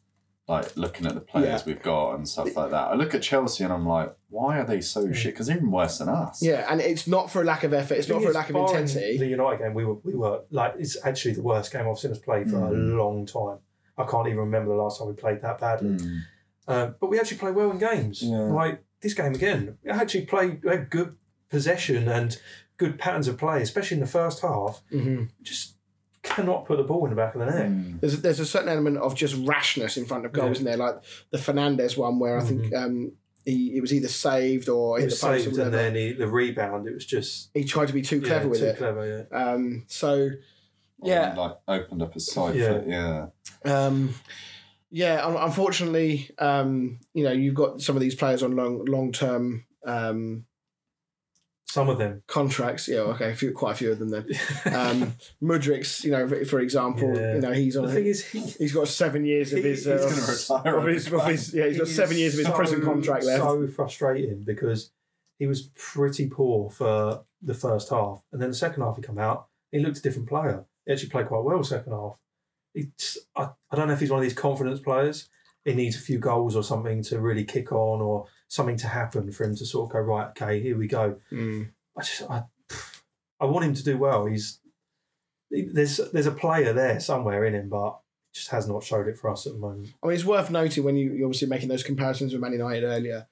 Like looking at the players
Yeah.
we've got and stuff like that. I look at Chelsea and I'm like, why are they so shit? Because even worse than us.
yeah, and it's not for a lack of effort. It's not for a lack of
barring
intensity.
The United game, we were we were like it's actually the worst game I've seen us play for
Mm.
a long time. I can't even remember the last time we played that badly.
Mm.
Uh, but we actually play well in games.
Yeah.
Like this game again, we actually played had good possession and good patterns of play, especially in the first half.
hmm
Just cannot put the ball in the back of the net.
Mm.
There's there's a certain element of just rashness in front of goal,
Yeah.
isn't there? Like the Fernandez one, where I think um, he it was either saved or
It was
the post or
saved and then he, the rebound. It was just
He tried to be too clever
yeah,
with
too
it.
Clever, yeah.
Um, so yeah,
Like opened up a side
Yeah.
foot. Yeah.
Um, yeah, unfortunately, um, you know, you've got some of these players on long long term um,
Some of them.
contracts. Yeah, okay, a few, quite a few of them then. [laughs] Um, Mudryk's, you know, for, for example,
Yeah.
you know, he's on.
the thing is, he,
he's got seven years of
He-
his.
he's
Uh,
gonna retire
of his, of his, yeah, he's got
It
seven
is
years of his
so-
prison contract left.
So frustrating because he was pretty poor for the first half, and then the second half he come out, he looked a different player. He actually played quite well second half. It's I, I don't know if he's one of these confidence players. He needs a few goals or something to really kick on, or something to happen for him to sort of go right. Okay, here we go.
Mm.
I just I, I want him to do well. He's he- there's there's a player there somewhere in him, but just has not showed it for us at the moment.
I mean, it's worth noting when you, you're obviously making those comparisons with Man United earlier.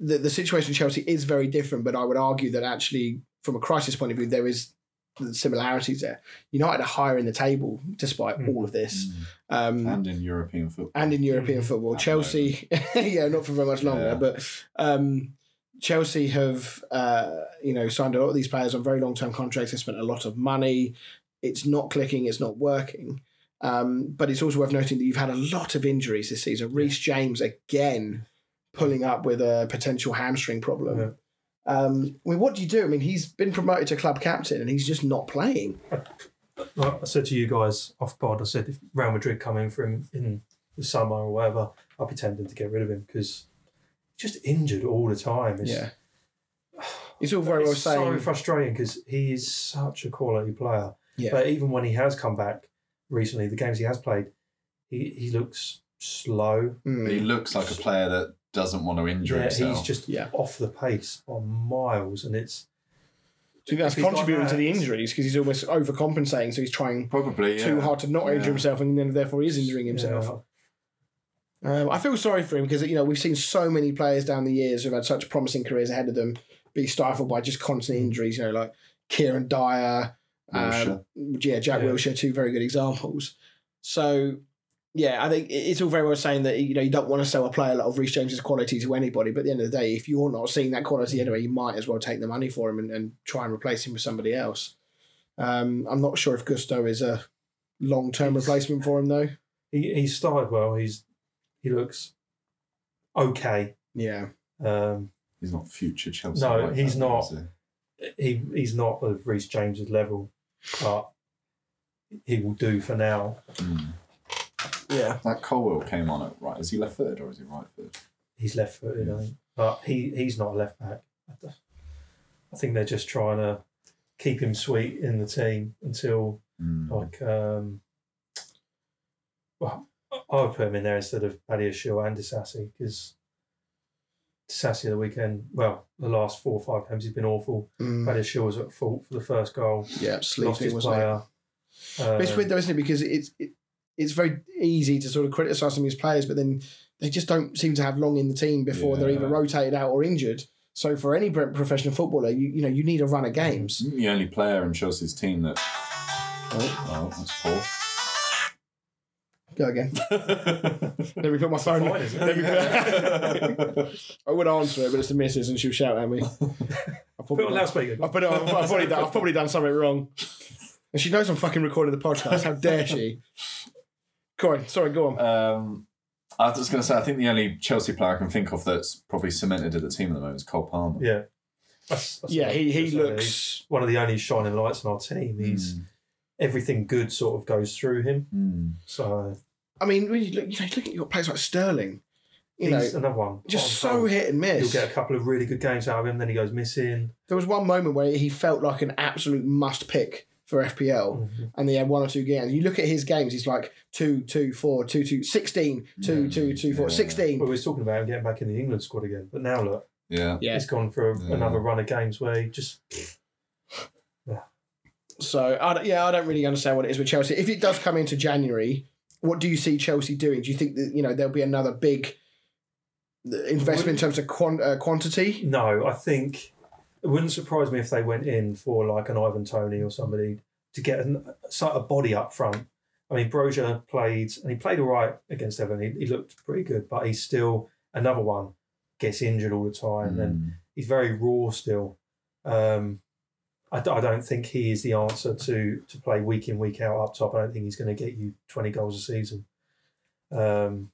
The, the situation in Chelsea is very different, but I would argue that actually, from a crisis point of view, there is similarities there. United are higher in the table despite
Mm.
all of this,
Mm.
um,
And in European football.
and in European
Mm.
football.
At
Chelsea, [laughs] yeah, not for very much longer,
Yeah.
but um, Chelsea have uh, you know signed a lot of these players on very long term contracts. They spent a lot of money. It's not clicking. It's not working. Um, but it's also worth noting that you've had a lot of injuries this season. Reece James again pulling up with a potential hamstring problem.
Yeah.
Um, I mean, what do you do? I mean, he's been promoted to club captain and he's just not playing.
Like I said to you guys off pod, I said if Real Madrid come in for him in the summer or whatever, I'll be tempted to get rid of him because he's just injured all the time. It's,
Yeah. [sighs] It's all very well
it's so frustrating because he is such a quality player.
Yeah.
But even when he has come back recently, the games he has played, he, he looks slow.
Mm.
He looks like a player that doesn't want to injure
Yeah,
himself.
he's just
Yeah.
off the pace on miles, and it's
Do you think that's
if like
contributing to the injuries because he's almost overcompensating, so he's trying
probably
too
yeah.
hard to not injure
Yeah.
himself, and then therefore is injuring himself. Um, I feel sorry for him because you know we've seen so many players down the years who've had such promising careers ahead of them be stifled by just constant injuries. You know, like Kieran Dyer, um, yeah, Jack
Yeah.
Wilshere, two very good examples. So. Yeah, I think it's all very well saying that you know you don't want to sell a player of Reece James's quality to anybody, but at the end of the day, if you're not seeing that quality anyway, you might as well take the money for him and, and try and replace him with somebody else. Um, I'm not sure if Gusto is a long term replacement for him though.
he he started well. He's he looks okay.
Yeah,
Um,
He's not future Chelsea.
No,
like
he's
that,
not.
he?
he he's not of Reece James's level, but he will do for now.
Mm.
Yeah.
That Colwill came on at right. Is he left footed or is he right footed?
He's left footed, I think, but he he's not a left back. I think they're just trying to keep him sweet in the team until
Mm.
like um. Well, I would put him in there instead of Badiashile and Disasi because Disasi the weekend, well, the last four or five games he's been awful.
Mm.
Badiashile was at fault for the first goal.
Yeah,
lost
sleeping
his
wasn't it?
player.
It's weird though, isn't it? Because it's it, it's very easy to sort of criticise some of these players, but then they just don't seem to have long in the team before they're either rotated out or injured. So for any professional footballer, you you know you need a run of games.
The only player in Chelsea's team that.
Oh,
Oh, that's Paul.
go again. [laughs] Let me put my phone.
fine, isn't it?
Let me put, [laughs] I would answer it, but it's the missus, and she'll shout at me. [laughs] I've
Put
probably,
it on
done,
loudspeaker.
I've, put it on, I've, probably done, I've probably done something wrong, and she knows I'm fucking recording the podcast. How dare she? Go on. Sorry, go on.
Um, I was just going to say, I think the only Chelsea player I can think of that's probably cemented at the team at the moment is Cole Palmer.
Yeah. That's, that's
yeah, he he
gonna. He's
looks.
one of the only shining lights in our team. He's
Mm.
everything good sort of goes through him.
Mm.
So
I mean, when you look, you know, look at your players like Sterling. You know,
he's another one.
just so
goal.
hit and miss.
You'll get a couple of really good games out of him, then he goes missing.
There was one moment where he felt like an absolute must pick for FPL,
Mhm.
and they had one or two games. You look at his games; he's like two, two, four, two, two, 16, two,
Yeah.
two, two, four,
Yeah.
16.
Well, we was talking about him getting back in the England squad again, but now look,
Yeah.
Yeah.
he's gone for
Yeah.
another run of games where he just Yeah.
So I don't, yeah, I don't really understand what it is with Chelsea. If it does come into January, what do you see Chelsea doing? Do you think that you know there'll be another big investment in terms of quant- uh, quantity.
No, I think it wouldn't surprise me if they went in for like an Ivan Toney or somebody to get an, sort of body up front. I mean, Broja played and he played all right against Everton. He, he looked pretty good, but he's still another one gets injured all the time and
Mm.
he's very raw still. Um, I, I don't think he is the answer to to play week in week out up top. I don't think he's going to get you twenty goals a season. Um,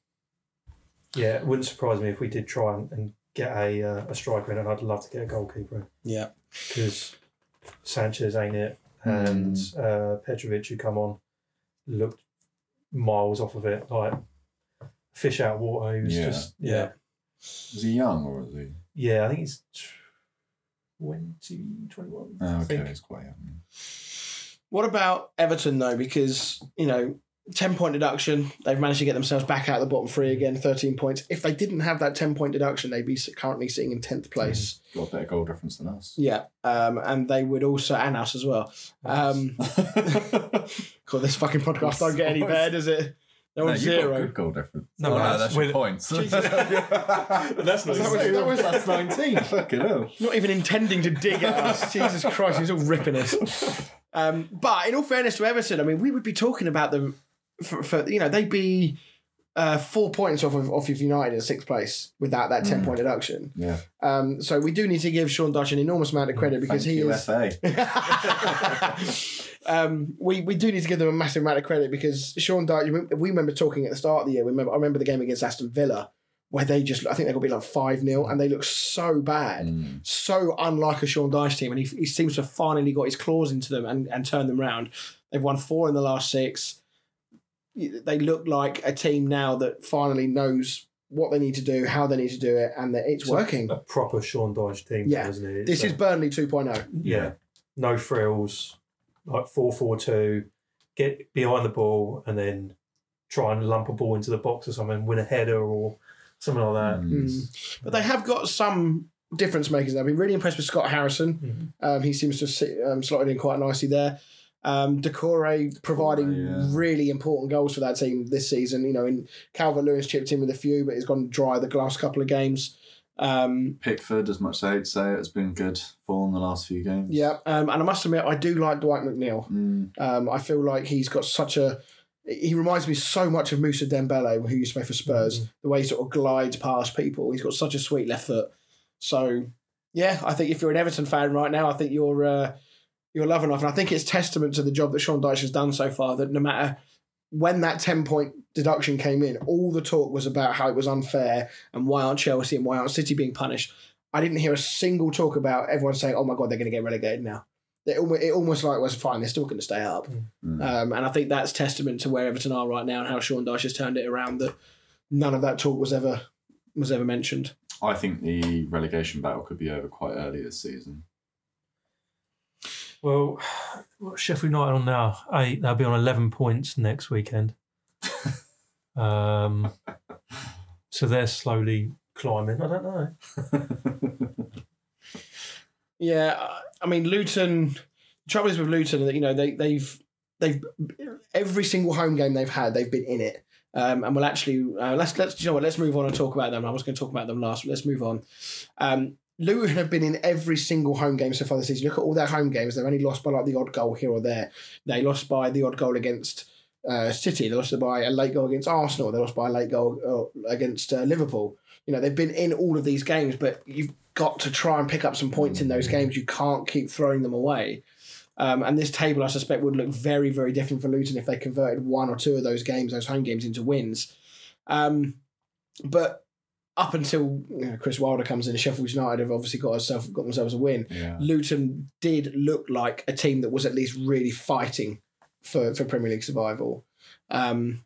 yeah, it wouldn't surprise me if we did try and, and get a uh, a striker in, and I'd love to get a goalkeeper in
Yeah.
because Sanchez ain't it, and uh, Petrovic who come on looked miles off of it, like fish out of water. He was
Yeah.
just yeah.
Yeah.
Is he young or is he?
Yeah, I think he's 20, 21.
Oh, okay,
think.
he's quite young.
What about Everton though? Because you know, ten point deduction, they've managed to get themselves back out of the bottom three again, thirteen points. If they didn't have that ten point deduction, they'd be currently sitting in tenth place.
Got a better goal difference than us.
Yeah, um, and they would also and us as well. Um, [laughs] God, this fucking podcast don't get any better, does it? No
No,
one's
got
zero.
good goal difference.
No,
Oh, no,
that's
that's your
with-
points. [laughs] That's
not That was- that was- that's 19. [laughs]
Fucking hell.
Not even intending to dig at us. Jesus Christ, he's all ripping us. Um, but in all fairness to Everton, I mean, we would be talking about them for, for you know, they'd be uh, four points off of, off of United in sixth place without that 10
Mm.
point deduction.
Yeah.
Um, so we do need to give Sean Dyche an enormous amount of credit because
Thank
he is. [laughs] Um, we, we do need to give them a massive amount of credit because Sean Dyche, we remember talking at the start of the year, we remember, I remember the game against Aston Villa where they just, I think they got to be like 5 0 and they look so bad.
Mm.
so unlike a Sean Dyche team, and he, he seems to have finally got his claws into them and, and turned them round. They've won four in the last six. They look like a team now that finally knows what they need to do, how they need to do it, and that it's
So-
working.
A proper Sean Dyche team,
Yeah.
isn't it?
This is Burnley oh. 2.0.
yeah, no frills, like four four two, get behind the ball and then try and lump a ball into the box or something, win a header or something like that.
Mm.
But they have got some difference makers. I've been really impressed with Scott Harrison.
Mhm.
Um, he seems to have um, slotted in quite nicely there. Um, Doucouré providing
yeah.
really important goals for that team this season. You know, in Calvert-Lewin chipped in with a few, but he's gone dry the last couple of games. Um,
Pickford, as much as I'd say it, has been good for in the last few games.
yeah, um, and I must admit, I do like Dwight McNeil.
Mm.
Um, I feel like he's got such a. He reminds me so much of Mousa Dembélé, who used to play for Spurs. The way he sort of glides past people, he's got such a sweet left foot. So, yeah, I think if you're an Everton fan right now, I think you're uh, you're loving life, and I think it's testament to the job that Sean Dyche has done so far. That no matter when that ten point deduction came in, all the talk was about how it was unfair and why aren't Chelsea and why aren't City being punished. I didn't hear a single talk about everyone saying, "Oh my god, they're going to get relegated now." It almost, it almost like was fine. They're still going to stay up.
Mm.
Um, and I think that's testament to where Everton are right now and how Sean Dyche has turned it around. That none of that talk was ever was ever mentioned.
I think the relegation battle could be over quite early this season.
Well, Sheffield United on now? Eight. They'll be on eleven points next weekend. [laughs] um, so they're slowly climbing. I don't know. [laughs]
Yeah, I- I mean Luton. The trouble is with Luton that you know they they've they've every single home game they've had they've been in it. Um, and we'll actually uh, let's let's you know what let's move on and talk about them. I was going to talk about them last, but let's move on. Um, Luton have been in every single home game so far this season. Look at all their home games; they've only lost by like the odd goal here or there. They lost by the odd goal against uh, City. They lost by a late goal against Arsenal. They lost by a late goal uh, against uh, Liverpool. You know they've been in all of these games, but you've got to try and pick up some points in those games. You can't keep throwing them away. Um, and this table, I suspect, would look very, very different for Luton if they converted one or two of those games, those home games, into wins. Um, but up until you know, Chris Wilder comes in, Sheffield United have obviously got, herself, got themselves a win.
yeah.
Luton did look like a team that was at least really fighting for, for Premier League survival. Um,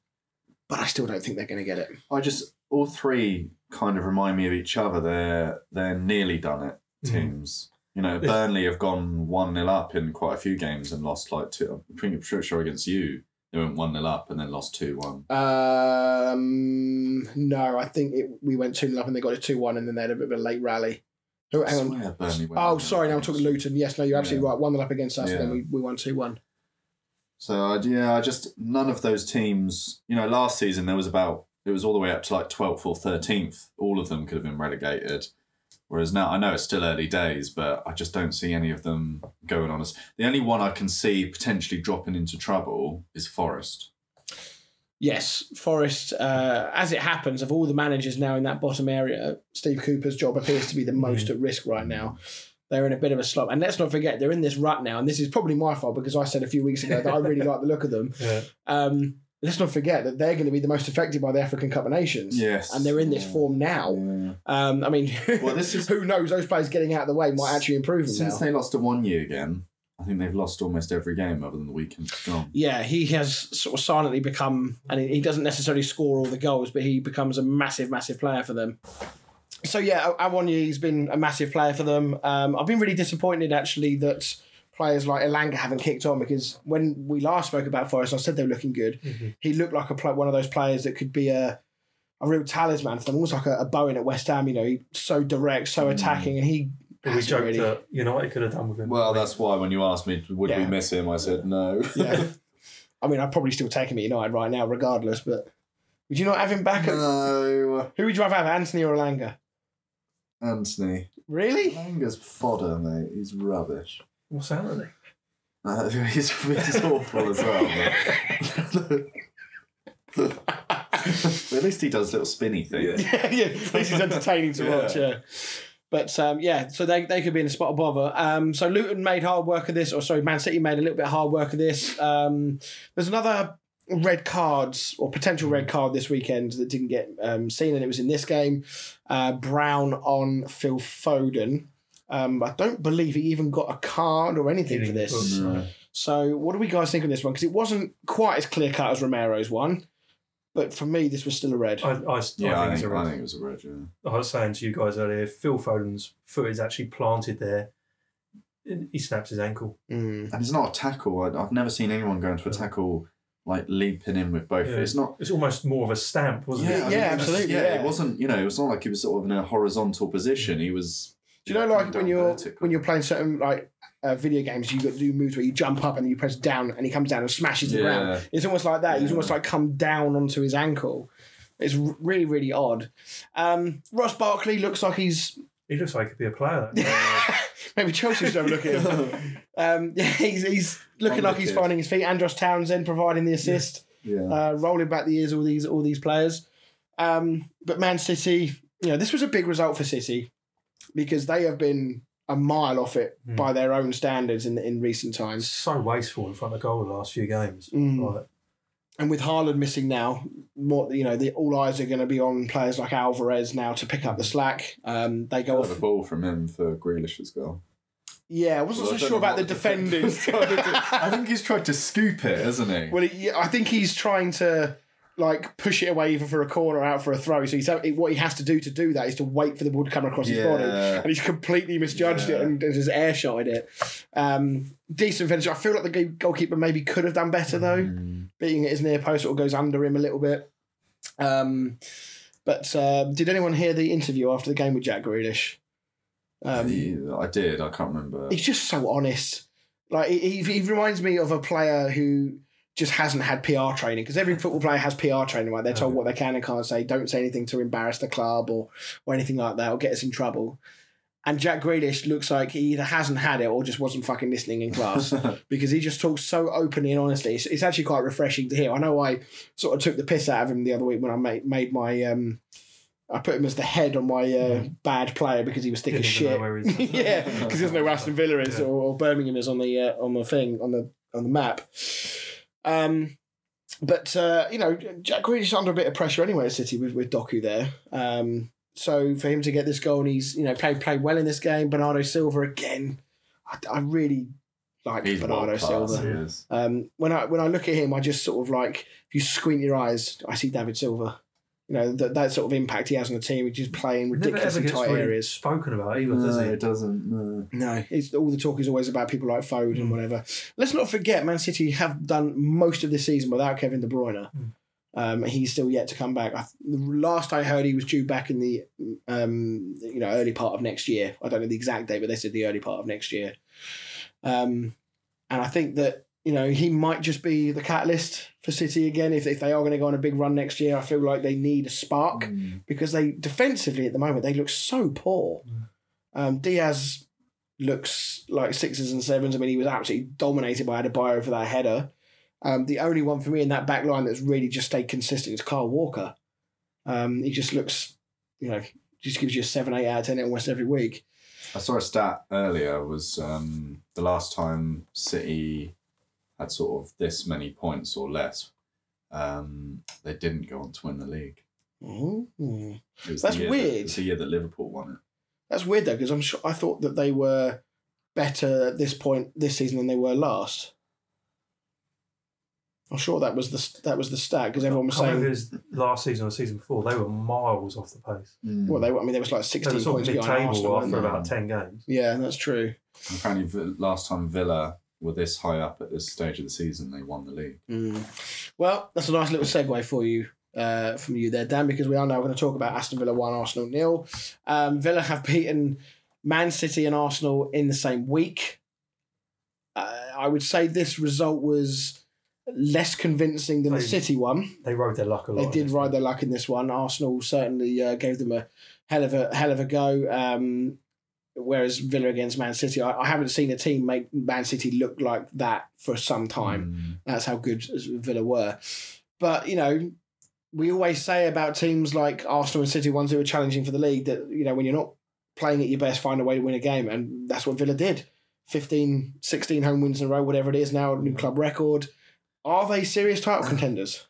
but I still don't think they're going to get it.
I just all three kind of remind me of each other. They're they're nearly done it
Mhm.
teams. You know, Burnley have gone one 0 up in quite a few games and lost like two. I'm pretty sure against you, they went one 0 up and then lost two one.
Um, no, I think it, we went 2 0 up and they got a 2 1 and then they had a bit of a late rally. Oh, hang on.
Swear Burnley went
Oh, sorry, now I'm talking Luton. Yes, no, you're absolutely
Yeah.
right. 1 0 up against us and then we, we won 2 1.
So yeah, I just none of those teams. You know, last season there was about it was all the way up to like 12th or 13th. All of them could have been relegated. Whereas now, I know it's still early days, but I just don't see any of them going on as. The only one I can see potentially dropping into trouble is Forest.
Yes, Forest, uh, as it happens, of all the managers now in that bottom area, Steve Cooper's job appears to be the most at risk right now. They're in a bit of a slump. And let's not forget, they're in this rut now. And this is probably my fault because I said a few weeks ago that I really [laughs] like the look of them.
Yeah.
Um, let's not forget that they're going to be the most affected by the African Cup of Nations.
Yes.
And they're in this
Yeah.
form now.
Yeah.
Um, I mean,
Well, this [laughs] is-
who knows? Those players getting out of the way might actually improve them
Since
now.
they lost to one year again, I think they've lost almost every game other than the weekend gone.
Yeah, he has sort of silently become, and he doesn't necessarily score all the goals, but he becomes a massive, massive player for them. So yeah, Awoniyi's been a massive player for them. Um, I've been really disappointed actually that players like Elanga haven't kicked on because when we last spoke about Forest, I said they were looking good.
Mhm.
He looked like a pla one of those players that could be a a real talisman for them, almost like a, a Bowen at West Ham. You know, he's so direct, so
Mm.
attacking, and he.
We
hasn't
joked
really-
that United could have done with him.
Well, that's why when you asked me, would we miss him, I said no.
Yeah. [laughs] I mean, I'd probably still take him at United right now, regardless. But would you not have him back? At,
no.
who would you rather have, Antony or Elanga?
Antony.
Really?
Langer's fodder, mate. He's rubbish.
What's Antony?
Uh, [laughs] he's, he's awful as well. [laughs] at least he does a little spinny things. [laughs]
yeah, yeah. At least he's entertaining to
Yeah.
watch. Yeah. But um, yeah, so they, they could be in a spot of bother. Um, so Luton made hard work of this, or sorry, Man City made a little bit of hard work of this. Um, there's another red cards or potential red card this weekend that didn't get um, seen, and it was in this game. Uh, Brown on Phil Foden. Um, I don't believe he even got a card or anything for this.
No.
So, what do we guys think of this one? Because it wasn't quite as clear cut as Romero's one, but for me, this was still a red.
I, I,
Yeah,
I
I
think,
think,
it's a
I
red.
think it was a red, yeah.
I was saying to you guys earlier, Phil Foden's foot is actually planted there. He snaps his ankle.
Mm.
And it's not a tackle. I, I've never seen anyone go into a tackle like leaping in with both.
Yeah.
It's not.
It's almost more of a stamp, wasn't
Yeah,
it?
I mean,
yeah,
it
absolutely,
Yeah,
yeah.
it wasn't. You know, it was not like he was sort of in a horizontal position. He was.
Do you know, like when you're
vertical.
when you're playing certain like uh, video games, you got to do moves where you jump up and then you press down and he comes down and smashes the ground. It's almost like that. He's almost like come down onto his ankle. It's really really odd. Um, Ross Barkley looks like he's
He looks like he could be a player. That [laughs]
maybe Chelsea should have a look at him. [laughs] Um, [laughs] yeah, he's, he's looking like he's
Wonderkid.
finding his feet. Andros Townsend providing the assist.
Yeah.
uh, rolling back the years, all these all these players. Um, but Man City, you know, this was a big result for City because they have been a mile off it
Mm.
by their own standards in in recent times.
so wasteful in front of goal the last few games.
Mm.
Like,
And with Haaland missing now, more you know, the, all eyes are going to be on players like Alvarez now to pick up the slack. Um, they go
Got the ball from him for Grealish's goal.
Yeah, I wasn't
Well,
so
don't
sure about the
what defend-
defenders. [laughs]
I think he's tried to scoop it, hasn't he?
Well, he, I think he's trying to like push it away even for a corner out for a throw. So he's what he has to do to do that is to wait for the ball to come across his body, and he's completely misjudged it
Yeah.
and, and just air shotted it. Um, decent finish. I feel like the goalkeeper maybe could have done better though,
Mm.
beating it his near post or goes under him a little bit. Um, but um, did anyone hear the interview after the game with Jack Grealish? Um,
Yeah, I did. I can't remember.
he's just so honest. Like he, he reminds me of a player who just hasn't had PR training because every football player has PR training. Right, they're told what they can and can't say. Don't say anything to embarrass the club or or anything like that or get us in trouble. And Jack Grealish looks like he either hasn't had it or just wasn't fucking listening in class [laughs] because he just talks so openly and honestly. It's, it's actually quite refreshing to hear. I know I sort of took the piss out of him the other week when I made made my um, I put him as the head on my uh, bad player because he was thick as shit. [laughs] yeah, because there's no where [laughs] Aston Villa is
Yeah.
or, or Birmingham is on the uh, on the thing on the on the map. Um, but uh, you know, Jack Grealish under a bit of pressure anyway at City with with Doku there. Um, so for him to get this goal and he's you know played played well in this game. Bernardo Silva again. I, I really like
he's
Bernardo Silva. Um, when I when I look at him, I just sort of like if you squint your eyes, I see David Silva. You know that, that sort of impact he has on the team, which is playing
Never
ridiculous
ever
in tight
really
areas.
spoken about either, does
No,
he?
it doesn't. No.
No, it's all the talk is always about people like Foden and
Mm.
whatever. Let's not forget, Man City have done most of this season without Kevin De Bruyne.
Mm.
Um, he's still yet to come back. I, the last I heard, he was due back in the um, you know early part of next year. I don't know the exact date, but they said the early part of next year. Um, and I think that you know, he might just be the catalyst for City again. If, if they are going to go on a big run next year, I feel like they need a spark
Mm.
because they defensively at the moment they look so poor.
Mm.
Um, Dias looks like sixes and sevens. I mean, he was absolutely dominated by Adebayo for that header. Um, the only one for me in that back line that's really just stayed consistent is Kyle Walker. Um, he just looks, you know, just gives you a seven, eight out of ten almost every week.
I saw a stat earlier was um, the last time City had sort of this many points or less, um, they didn't go on to win the league.
Mhm.
It was
That's
the
weird.
That, it was the year that Liverpool won it.
That's weird though, because I'm sure I thought that they were better at this point this season than they were last. I'm sure that was the that was the stat because everyone was
can't
saying
was last season or season before. They were miles off the pace.
well they were- I mean there was like
They
16 points
of
behind Arsenal.
mid-table
weren't
after about ten games.
Yeah, that's true.
Apparently, last time Villa were this high up at this stage of the season, they won the league.
Mm. Well, that's a nice little segue for you. Uh, from you there, Dan, because we are now going to talk about Aston Villa 1, Arsenal nil. Um, Villa have beaten Man City and Arsenal in the same week. Uh, I would say this result was less convincing than the City one.
They rode their luck a lot.
They
in
did
this
ride
one.
their luck in this one. Arsenal certainly uh, gave them a hell of a hell of a go. Um, whereas Villa against Man City, I, I haven't seen a team make Man City look like that for some time.
Mm.
That's how good Villa were. But you know, we always say about teams like Arsenal and City, ones who are challenging for the league, that you know when you're not playing at your best, find a way to win a game, and that's what Villa did. 15, 16 home wins in a row, whatever it is now, new club record. Are they serious title [sighs] contenders?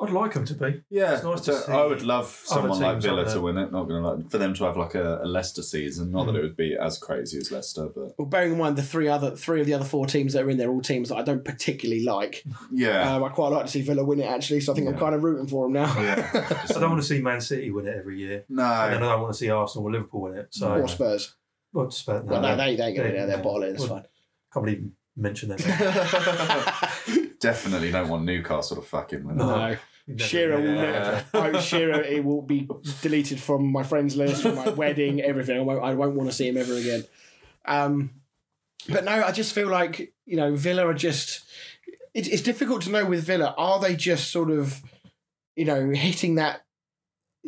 I'd like them to be.
Yeah,
It's nice to see
I would love someone like
teams
Villa
up
to win it. Not gonna like for them to have like a, a Leicester season. Not that
Mm.
it would be as crazy as Leicester, but
Well, bearing in mind the three other three of the other four teams that are in there, all teams that I don't particularly like.
yeah,
Um, I quite like to see Villa win it actually, so I think I'm kind of rooting for them now.
Yeah. [laughs]
I don't want to see Man City win it every year, No, and then I don't want to see Arsenal or Liverpool win it. So,
or Spurs.
well, just about,
Well,
no,
no, they, they ain't going to
they-
be. They're bottling. It's
well,
fine.
can't believe mention mentioned them. [laughs] [laughs]
definitely don't want Newcastle to fucking win. it.
No.
You never-
Shearer will
Yeah.
never. Oh, Shearer, it will be deleted from my friends list, from my wedding, everything. I won't, I won't want to see him ever again. Um, but no, I just feel like you know Villa are just. It's it's difficult to know with Villa. Are they just sort of, you know, hitting that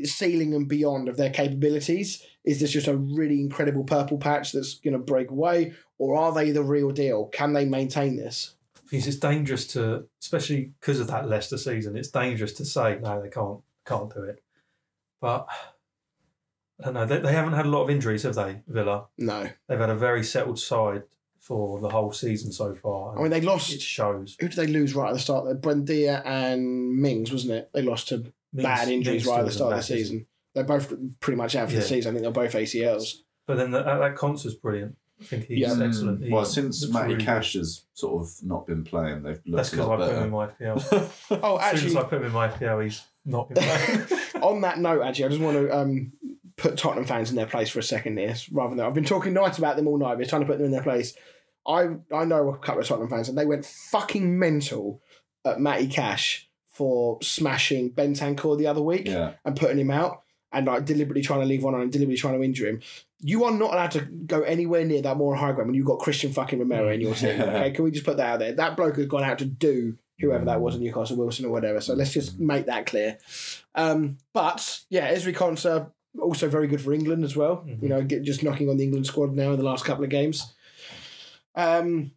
ceiling and beyond of their capabilities? Is this just a really incredible purple patch that's going to break away, or are they the real deal? Can they maintain this?
Because it's dangerous to, especially because of that Leicester season. It's dangerous to say no, they can't can't do it. But I don't know. They, they haven't had a lot of injuries, have they? Villa.
No,
They've had a very settled side for the whole season so far.
I mean they lost.
it shows.
who did they lose right at the start? Buendia and Mings, wasn't it? They lost to bad injuries
Mings
right at the start of the
isn't back, is he?
season. They're both pretty much out for the season. I think they're both ACLs.
But then the, that, that Konsa's brilliant. I think he's
Yeah.
excellent. He
Well, since
looks
Matty
really
Cash has sort of not been playing, they've
good. That's
looked a
because I
lot
put him in my FPL. [laughs]
Oh,
as soon as
actually,
I put him in my FPL, he's not been playing. [laughs]
on that note, actually, I just want to um, put Tottenham fans in their place for a second here, rather than I've been talking nice about them all night, but trying to put them in their place. I I know a couple of Tottenham fans, and they went fucking mental at Matty Cash for smashing Bentancur the other week.
Yeah,
and putting him out and like deliberately trying to leave one on and deliberately trying to injure him. You are not allowed to go anywhere near that moral high ground when you've got Cristian fucking Romero in your team. [laughs] Okay, can we just put that out there? That bloke has gone out to do whoever that was in Newcastle Wilson or whatever. So let's just make that clear. Um, but yeah, Ezri Konsa also very good for England as well.
Mhm.
You know, get, just knocking on the England squad now in the last couple of games. Um,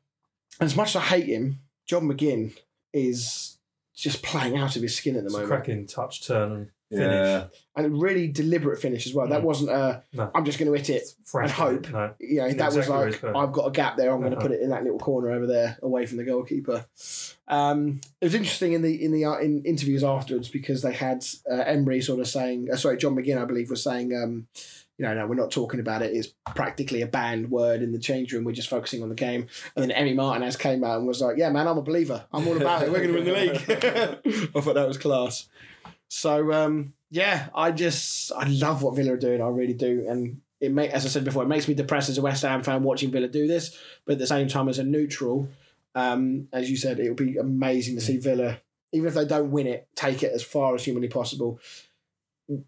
as much as I hate him, John McGinn is just playing out of his skin at the
It's
moment
cracking touch turn and finish.
yeah.
and a really deliberate finish as well. That
Mm.
wasn't a
No.
I'm just going to hit it.
Frank,
hope.
No.
You know, that was
Exactly where
like. I've got a gap there. I'm going to
Uh-huh.
put it in that little corner over there, away from the goalkeeper. Um, it was interesting in the in the uh, in interviews afterwards because they had uh, Emery sort of saying, uh, sorry, John McGinn, I believe, was saying, um, you know, no, we're not talking about it. It's practically a banned word in the change room. We're just focusing on the game. And then Emi Martinez came out and was like, yeah, man, I'm a believer. I'm all about it. We're going to win the league. [laughs] I thought that was class. So um, yeah, I just I love what Villa are doing. I really do, and it make as I said before, it makes me depressed as a West Ham fan watching Villa do this. But at the same time, as a neutral, um, as you said, it would be amazing to see Villa, even if they don't win it, take it as far as humanly possible.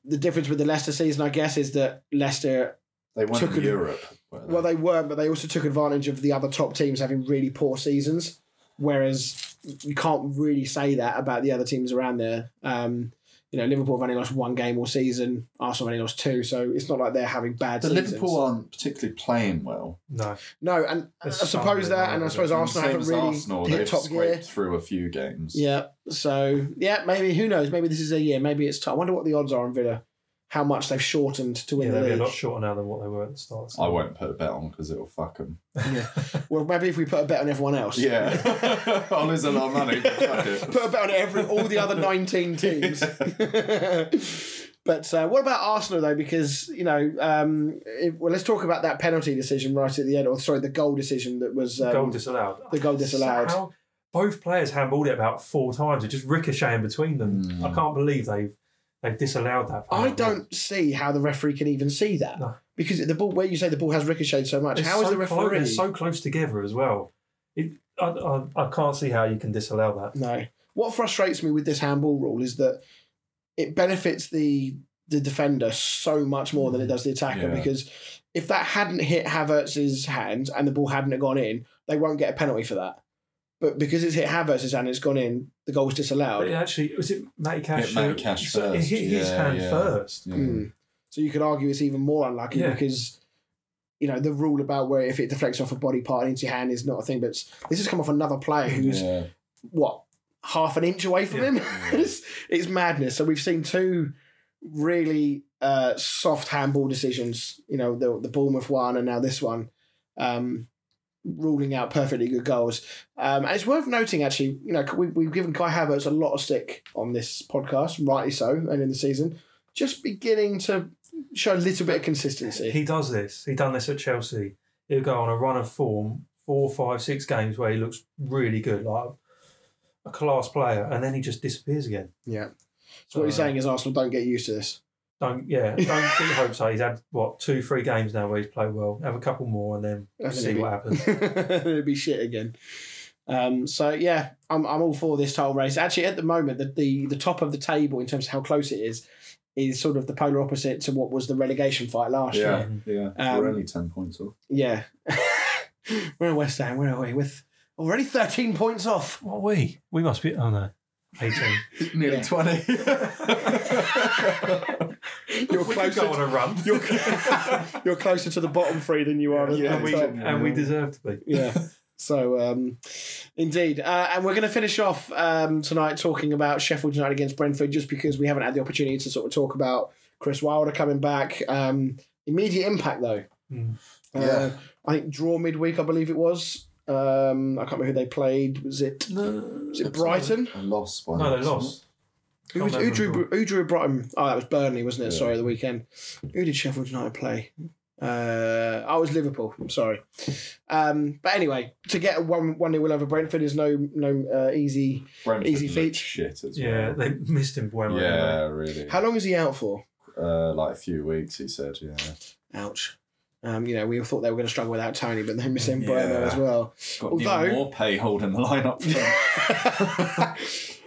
The difference with the Leicester season, I guess, is that Leicester
They went
Took
to
it-
Europe. weren't
well, they weren't, but they also took advantage of the other top teams having really poor seasons. whereas you can't really say that about the other teams around there. Um, you know, Liverpool have only lost one game all season. Arsenal have only lost two, so it's not like they're having bad
The
seasons.
Liverpool aren't particularly playing well.
No,
No, and I suppose that, and I suppose. Arsenal haven't really
Arsenal,
hit top
scraped
gear.
through a few games.
Yeah, so yeah, maybe who knows? Maybe this is a year. Maybe it's time. I wonder what the odds are on Villa. How much they've shortened to win
yeah,
the
they'll be a
league.
lot shorter now than what they were at the start. of the
I won't put a bet on because it'll fuck them.
Yeah. [laughs] Well, maybe if we put a bet on everyone else.
Yeah, [laughs] I'll lose a lot of money. But fuck it. [laughs]
Put a bet on every all the other nineteen teams. but uh, what about Arsenal though? Because you know, um, if, well, let's talk about that penalty decision right at the end, or sorry, the goal decision that was um,
goal disallowed.
the goal disallowed.
How both players handballed it about four times. It just ricocheting between them.
Mm.
I can't believe they've they've disallowed that.
I don't see how the referee can even see that
No.
because the ball, where you say the ball has ricocheted so much,
It's
how is
so
the referee?
they're so close together as well. It, I, I, I can't see how you can disallow that.
No. What frustrates me with this handball rule is that it benefits the the defender so much more than it mm. does the attacker
Yeah.
because if that hadn't hit Havertz's hand and the ball hadn't gone in, they won't get a penalty for that. But because it's hit Havertz's hand and it's gone in, the goal was disallowed.
But it actually, was it Matty Cash?
Hit Matty
who-
Cash
so It
first,
hit his
yeah,
hand
yeah.
first.
Yeah.
Mm. So you could argue it's even more unlucky
Yeah.
because you know the rule about where if it deflects off a body part into your hand is not a thing. But this has come off another player who's
Yeah.
what half an inch away from
Yeah.
him. [laughs] it's, it's madness. So we've seen two really uh, soft handball decisions. You know, the the Bournemouth one and now this one, um, ruling out perfectly good goals. Um, and it's worth noting, actually, you know, we, we've given Kai Havertz a lot of stick on this podcast, rightly so, and in the season, just beginning to show a little bit of consistency.
He does this. He done this at Chelsea. He'll go on a run of form, four, five, six games where he looks really good, like a class player, and then he just disappears again.
yeah. So what you're saying is Arsenal don't get used to this.
Don't yeah, [laughs] don't get your hopes up. He's had what two, three games now where he's played well. Have a couple more and then
And
see [laughs]
it'll
what
be-
happens.
It'd be shit again. Um, so yeah, I'm, I'm all for this title race. Actually, at the moment, the, the the top of the table in terms of how close it is is sort of the polar opposite to what was the relegation fight last
Yeah,
year.
yeah.
Um,
We're only 10 points off.
Yeah, [laughs] we're in West Ham. Where are we? With already 13 points off.
What are we? We must be. Oh no, eighteen. [laughs]
Nearly
Yeah.
20. [laughs]
You're
we could
closer.
go on a run. [laughs]
You're, you're closer to the bottom three than you are
Yeah,
and we and we deserve to be.
yeah. So, um, indeed. Uh, and we're going to finish off um, tonight talking about Sheffield United against Brentford just because we haven't had the opportunity to sort of talk about Chris Wilder coming back. Um, immediate impact, though.
Mm.
Uh,
Yeah.
I think draw midweek, I believe it was. Um, I can't remember who they played. Was it,
No,
was it Brighton?
A loss by
no, they lost.
Who, was, who,
Can't
drew, who drew Brighton? Oh, that was Burnley, wasn't it?
Yeah.
Sorry, the weekend. Who did Sheffield United play? Uh, I was Liverpool. I'm sorry. Um, but anyway, to get a one one nil win over Brentford is no no uh, easy.
Brentford
Easy feat.
Shit as well.
Yeah, they missed him. Mbeumo,
Yeah, really.
How long is he out for?
Uh, like a few weeks, he said. Yeah.
Ouch. Um, you know, we all thought they were going to struggle without Toney, but they're missing
Yeah.
Mbeumo as well.
Got
Although-
more pay holding the lineup.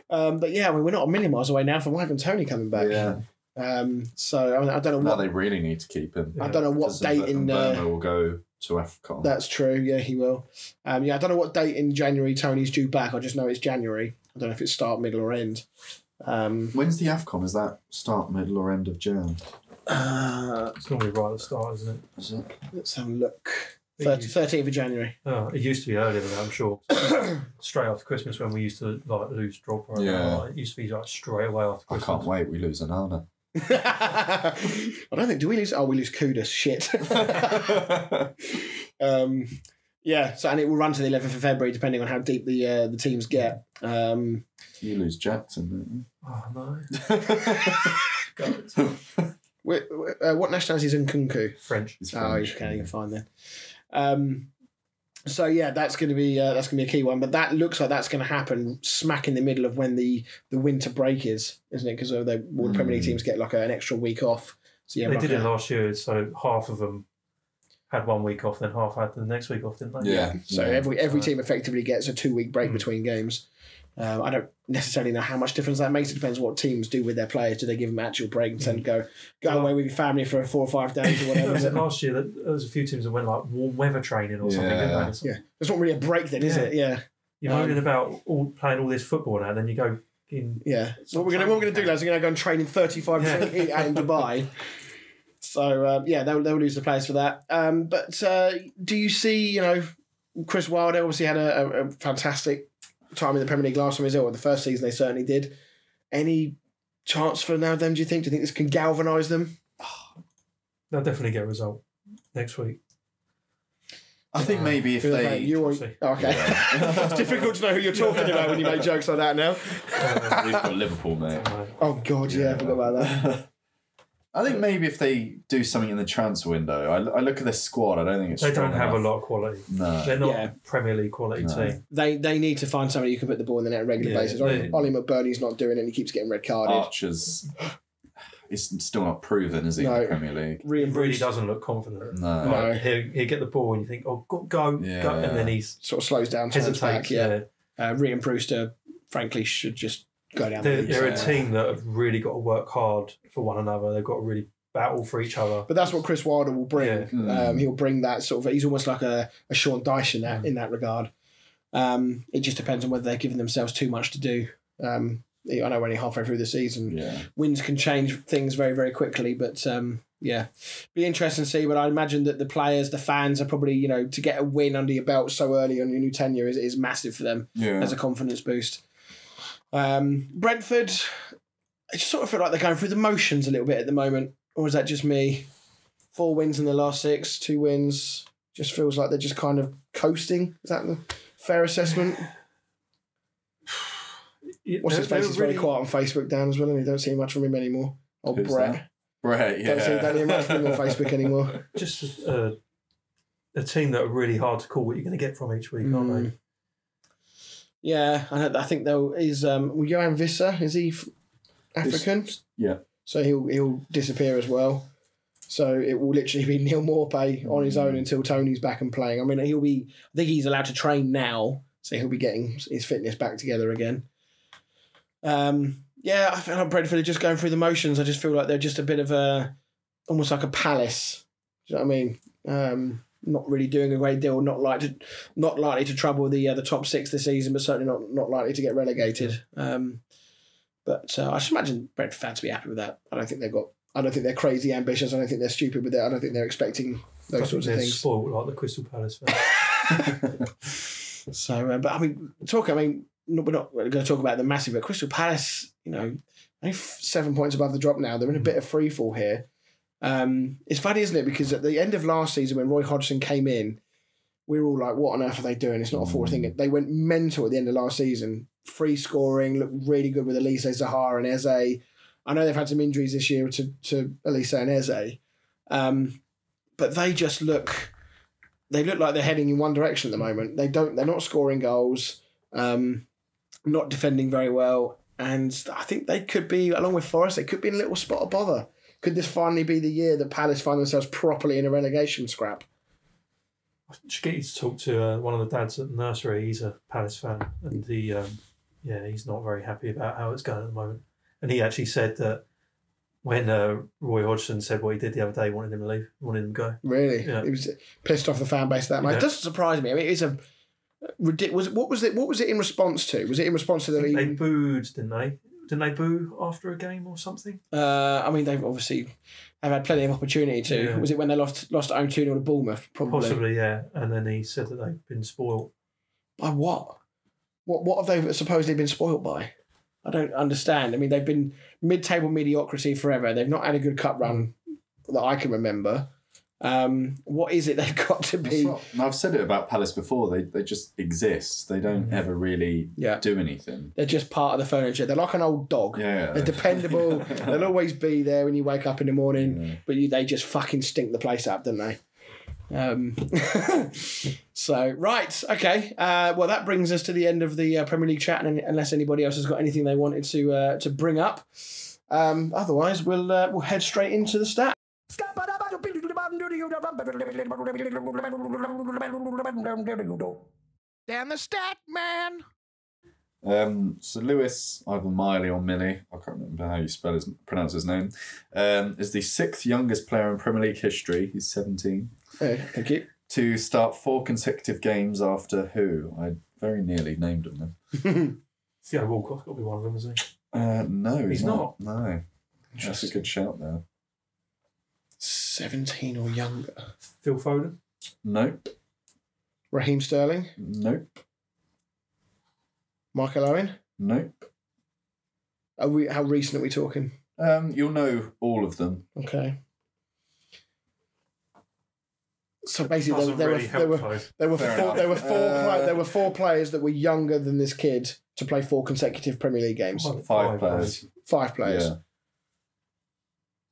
[laughs]
um, but yeah, I mean, we're not a million miles away now from having Toney coming back.
yeah.
Um, so I, mean, I don't know
Now
what.
they really need to keep him.
I don't know what date in. Uh,
will go to AFCON.
that's true. Yeah, he will. Um, yeah, I don't know what date in January Toney's due back. I just know it's January. I don't know if it's start, middle, or end. Um,
When's the AFCON? Is that start, middle, or end of Jan?
Uh,
It's normally right at the start, isn't it?
Is it?
let's have a look.
It
Thirty-
used-
13th of January.
Oh, it used to be earlier than that, I'm sure. [coughs] straight after Christmas when we used to like lose drop or
Yeah.
like, it used to be like straight away after
I
Christmas.
can't wait. We lose Onana. [laughs]
I don't think. Do we lose? Oh, we lose Kudus. Shit. [laughs] um, yeah. So and it will run to the 11th of February, depending on how deep the uh, the teams get. Um,
you lose Jackson,
Oh no.
don't you?
wh- wh- uh, what nationality is Nkunku?
French.
He's
Oh, you can
yeah.
you're fine then. Um, so yeah, that's going to be uh, that's going to be a key one. But that looks like that's going to happen smack in the middle of when the the winter break is, isn't it? Because they all the Premier League
Mm.
teams get like a, an extra week off. So yeah,
they
like
did it
a-
last year, so half of them had one week off, then half had the next week off, didn't they?
Yeah.
So
yeah.
every every team effectively gets a two week break
Mm.
between games. Um, I don't necessarily know how much difference that makes. It depends what teams do with their players. Do they give them actual breaks and go go
Well-
away with your family for four or five days or [laughs] whatever?
was it
it?
last year that there was a few teams that went like warm weather training or something,
Yeah.
didn't they?
Yeah, it's not really a break then, is
Yeah.
it? Yeah.
You're
Um,
moaning about all playing all this football now, then you go in.
Yeah. What we're gonna what we're gonna do, lads? We're gonna go and train in thirty five percent heat out in Dubai. [laughs] So um, yeah, they'll they'll lose the players for that. Um, but uh, do you see? You know, Chris Wilder obviously had a, a, a fantastic time in the Premier League last time he was ill. The first season they certainly did. Any chance for now them? Do you think? Do you think this can galvanise them? [sighs]
They'll definitely get a result next week.
I think maybe if
they play?
they.
you or
see.
Oh, okay.
Yeah. [laughs]
it's difficult to know who you're talking about when you make jokes like that now. [laughs]
We've got Liverpool, mate.
Oh God, yeah, I forgot about that. [laughs]
I think maybe if they do something in the transfer window, I, I look at their squad. I don't think it's.
they don't have a lot of quality.
No.
They're not
Yeah.
a Premier League quality
No.
team.
They they need to find somebody who can put the ball in the net on a regular
Yeah,
basis.
they-
Ollie, Oli McBurnie's not doing it and he keeps getting red carded.
Archer's. He's still not proven, is he, in
No.
the Premier League?
Ryan
He really doesn't look confident.
No.
No.
Like, he'll, he'll get the ball and you think, oh, go, go,
Yeah,
go.
yeah.
and then he's
sort of slows down, turns
hesitates.
back. Yeah,
yeah.
uh, Rhian Brewster, frankly, should just go down.
They're,
the
they're a team that have really got to work hard for one another. They've got to really battle for each other.
But that's what Chris Wilder will bring.
Yeah.
Mm.
Um, he'll bring that sort of. He's almost like a, a Sean Dyche in that in that regard. Um, it just depends on whether they're giving themselves too much to do. Um, I know we're only halfway through the season.
Yeah.
Wins can change things very very quickly, but um, yeah, be interesting to see. But I imagine that the players, the fans, are probably you know to get a win under your belt so early on your new tenure is, is massive for them.
Yeah.
as a confidence boost. Um, Brentford, I just sort of feel like they're going through the motions a little bit at the moment, or is that just me? Four wins in the last six, two wins. Just feels like they're just kind of coasting. Is that the fair assessment? [sighs]
Yeah,
What's his face
they're
is very quiet on Facebook down as well, and you don't see much from him anymore. Oh,
Who's
Brett.
that? Brett, yeah.
Don't see don't hear much from him on Facebook anymore. [laughs]
Just a, a team that are really hard to call what you're going to get from each week, aren't they?
Mm. Yeah, I, I think though is um, well, Yoane Wissa is he African?
yeah.
So he'll he'll disappear as well. So it will literally be [laughs] Neal Maupay on his
Mm.
own until Toney's back and playing. I mean, he'll be. I think he's allowed to train now, so he'll be getting his fitness back together again. Um, yeah, I feel like Brentford are just going through the motions. I just feel like they're just a bit of a, almost like a palace. Do you know what I mean? Um, not really doing a great deal. Not like to, not likely to trouble the uh, the top six this season, but certainly not not likely to get relegated. Um, but uh, I should imagine Brentford fans to be happy with that. I don't think they've got. I don't think they're crazy ambitious. I don't think they're stupid with it. I don't think they're expecting those sorts of things.
spoiled like the Crystal Palace fans. [laughs] [laughs]
So, uh, but I mean, talk. I mean, no, we're not going to talk about the massive, but Crystal Palace, you know, only seven points above the drop now. They're in a bit of free fall here. Um, it's funny, isn't it? Because at the end of last season, when Roy Hodgson came in, we were all like, "What on earth are they doing? It's not a forward thing." They went mental at the end of last season. Free scoring, looked really good with Olise Zaha and Eze. I know they've had some injuries this year to to Olise and Eze, um, but they just look they look like they're heading in one direction at the moment. They don't. They're not scoring goals. Um, not defending very well, and I think they could be, along with Forest, they could be in a little spot of bother. Could this finally be the year that Palace find themselves properly in a relegation scrap?
I should get you to talk to uh, one of the dads at the nursery. He's a Palace fan, and he, um, yeah, he's not very happy about how it's going at the moment. And he actually said that when uh, Roy Hodgson said what he did the other day, he wanted him to leave, he wanted him to go.
Really,
Yeah.
it was pissed off the fan base that much.
Yeah.
It doesn't surprise me. I mean, it's a ridiculous. What was it? What was it in response to? Was it in response to the?
They booed, didn't they? Didn't they boo after a game or something?
Uh, I mean, they've obviously have had plenty of opportunity to.
Yeah.
Was it when they lost lost at home two 0 to Bournemouth? Probably.
Possibly, yeah. And then he said that they've been spoiled.
By what? What what have they supposedly been spoilt by? I don't understand. I mean, they've been mid-table mediocrity forever. They've not had a good cup run that I can remember. Um, what is it they've [laughs] got to be?
not- I've said it about Palace before. They they just exist. They don't
Mhm.
ever really
Yeah,
do anything.
they're just part of the furniture. They're like an old dog.
Yeah.
They're dependable. [laughs] They'll always be there when you wake up in the morning.
Yeah.
but you, they just fucking stink the place up, don't they? Um, [laughs] so right, okay. Uh, well, that brings us to the end of the uh, Premier League chat, and unless anybody else has got anything they wanted to uh, to bring up, um, otherwise we'll uh, we'll head straight into the stat.
Damn the stat, man.
Um, so Lewis, either Miley or Millie, I can't remember how you spell his pronounce his name, um, is the sixth youngest player in Premier League history. He's seventeen
Uh, thank you.
to start four consecutive games after who? I very nearly named them then.
Theo Walcott's got to be one of them, isn't he?
Uh, no, he's,
He's
not. No. That's a good shout there.
17 or younger.
Phil Foden.
Nope.
Raheem Sterling,
Nope.
Michael Owen.
Nope.
Are we, how recent are we talking?
Um, you'll know all of them.
Okay. So basically,
Doesn't
there, there,
really
were, there, were,
though.
there were
Fair
four.
enough.
There were four.
Uh,
pla- there were four players that were younger than this kid to play four consecutive Premier League games.
Well,
Five players.
Five players.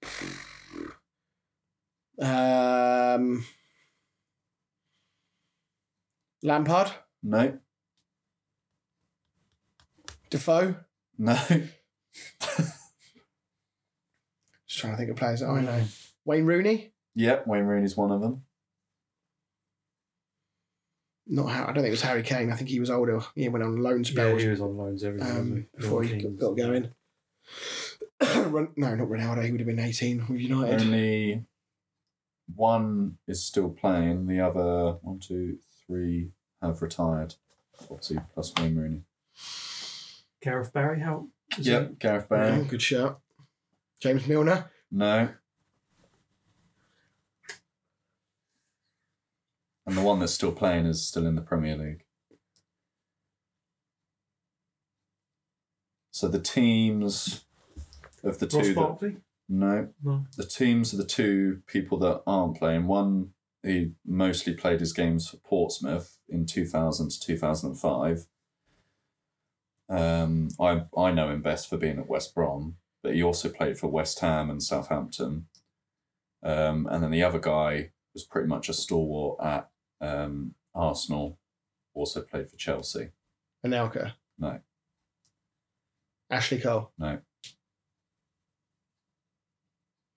Yeah.
Um, Lampard,
No.
Defoe.
No. [laughs]
Just trying to think of players that I know. Wayne Rooney.
yep, Wayne Rooney's one of them.
Not how. I don't think it was Harry Kane. I think he was older. He went on loan
Yeah, he was on loans everything. wasn't
um, before he got, got going. [coughs] No, not Ronaldo. He would have been eighteen with United.
Only one is still playing. The other one, two, three have retired. Obviously, plus Wayne Rooney.
Gareth Barry, how? is
Yep, Gareth
Yeah,
Barry.
good shout. James Milner.
No. And the one that's still playing is still in the Premier League. So the teams of the
Ross
two that
Barkley?
No,
No.
the teams are the two people that aren't playing. One, he mostly played his games for Portsmouth in 2000 to 2005. Um, I I know him best for being at West Brom, but he also played for West Ham and Southampton. Um, and then the other guy was pretty much a stalwart at um, Arsenal. Also played for Chelsea.
Anelka.
No,
Ashley Cole.
no,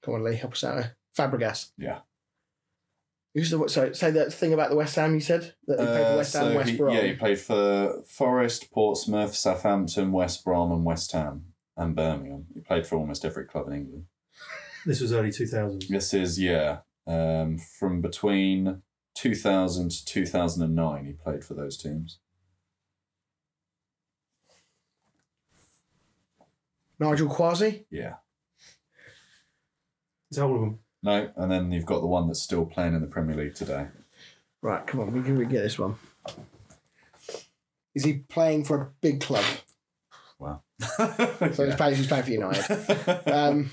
Come on, Lee. Help us out there. Fabregas.
yeah.
Who's the so say that thing about the West Ham you said that he played for
Uh,
West Ham,
so
West
he,
Brom.
Yeah, he played for Forest, Portsmouth, Southampton, West Brom, and West Ham, and Birmingham. He played for almost every club in England. [laughs]
This was early 2000s.
This is yeah, um, from between two thousand to two thousand and nine. He played for those teams.
Nigel Quashie.
Yeah,
It's all of them.
no, and then you've got the one that's still playing in the Premier League today.
Right, come on, we can we get this one. Is he playing for a big club?
Wow. [laughs]
So he's playing, he's playing for United. [laughs] Um,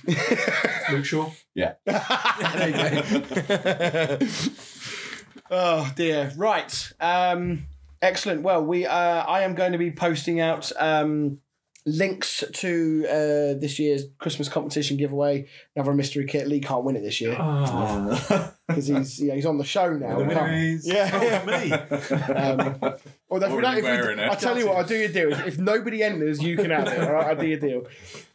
Luke Shaw.
yeah. [laughs]
there you go. oh dear. Right. Um, excellent. Well, we uh, I am going to be posting out um, links to uh, this year's Christmas competition giveaway. Another mystery kit. Lee can't win it this year
Ah. [laughs]
because he's you know, he's on the show now.
The
We
winner is-
Yeah.
Oh, me.
Um, Although if we don't, if we,
wearing it.
I tell you what, I'll do your deal. If, if nobody enters, you can have it. All right, I'll do your deal.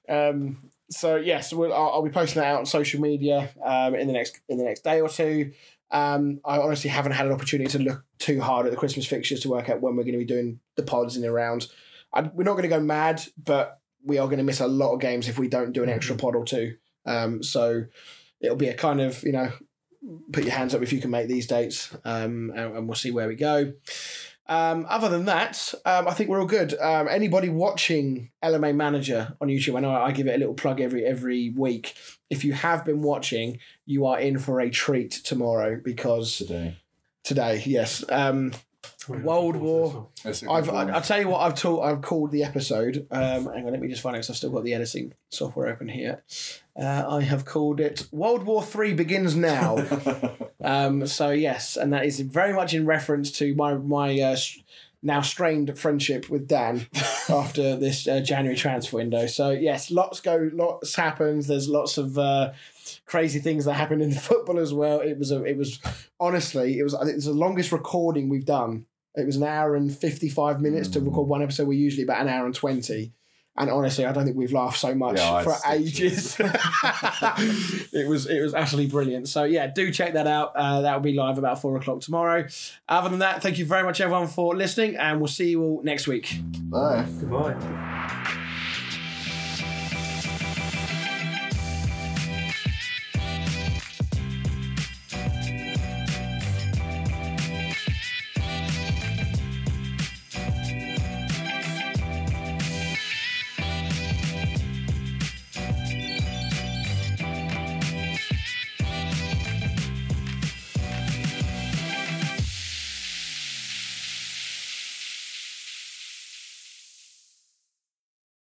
Um, so yes, we'll, I'll, I'll be posting that out on social media um, in the next in the next day or two. Um, I honestly haven't had an opportunity to look too hard at the Christmas fixtures to work out when we're going to be doing the pods in and around. I, we're not going to go mad, but we are going to miss a lot of games if we don't do an extra pod or two. Um, so it'll be a kind of you know put your hands up if you can make these dates, um, and, and we'll see where we go. Um, other than that, um, I think we're all good. Um, anybody watching LMA Manager on YouTube, I know I give it a little plug every every week. If you have been watching, you are in for a treat tomorrow because
today.
today, yes, um, World War.
It's a good
I've,
one.
I, I'll tell you what I've taught, I've called the episode. Um, hang on, let me just find out 'cause I've still got the editing software open here. Uh, I have called it World War Three begins now. [laughs] Um, so yes, and that is very much in reference to my my uh, now strained friendship with Dan [laughs] after this uh, January transfer window. So yes, lots go, lots happens. There's lots of uh, crazy things that happened in [laughs] football as well. It was a, it was honestly, it was I think it's the longest recording we've done. It was an hour and fifty five minutes to
Mm.
record one episode. We're usually about an hour and twenty. And honestly, I don't think we've laughed so much
Yeah,
for ages. [laughs] it was it was absolutely brilliant. So yeah, do check that out. Uh, that will be live about four o'clock tomorrow. Other than that, thank you very much everyone for listening, and we'll see you all next week.
Bye.
Goodbye.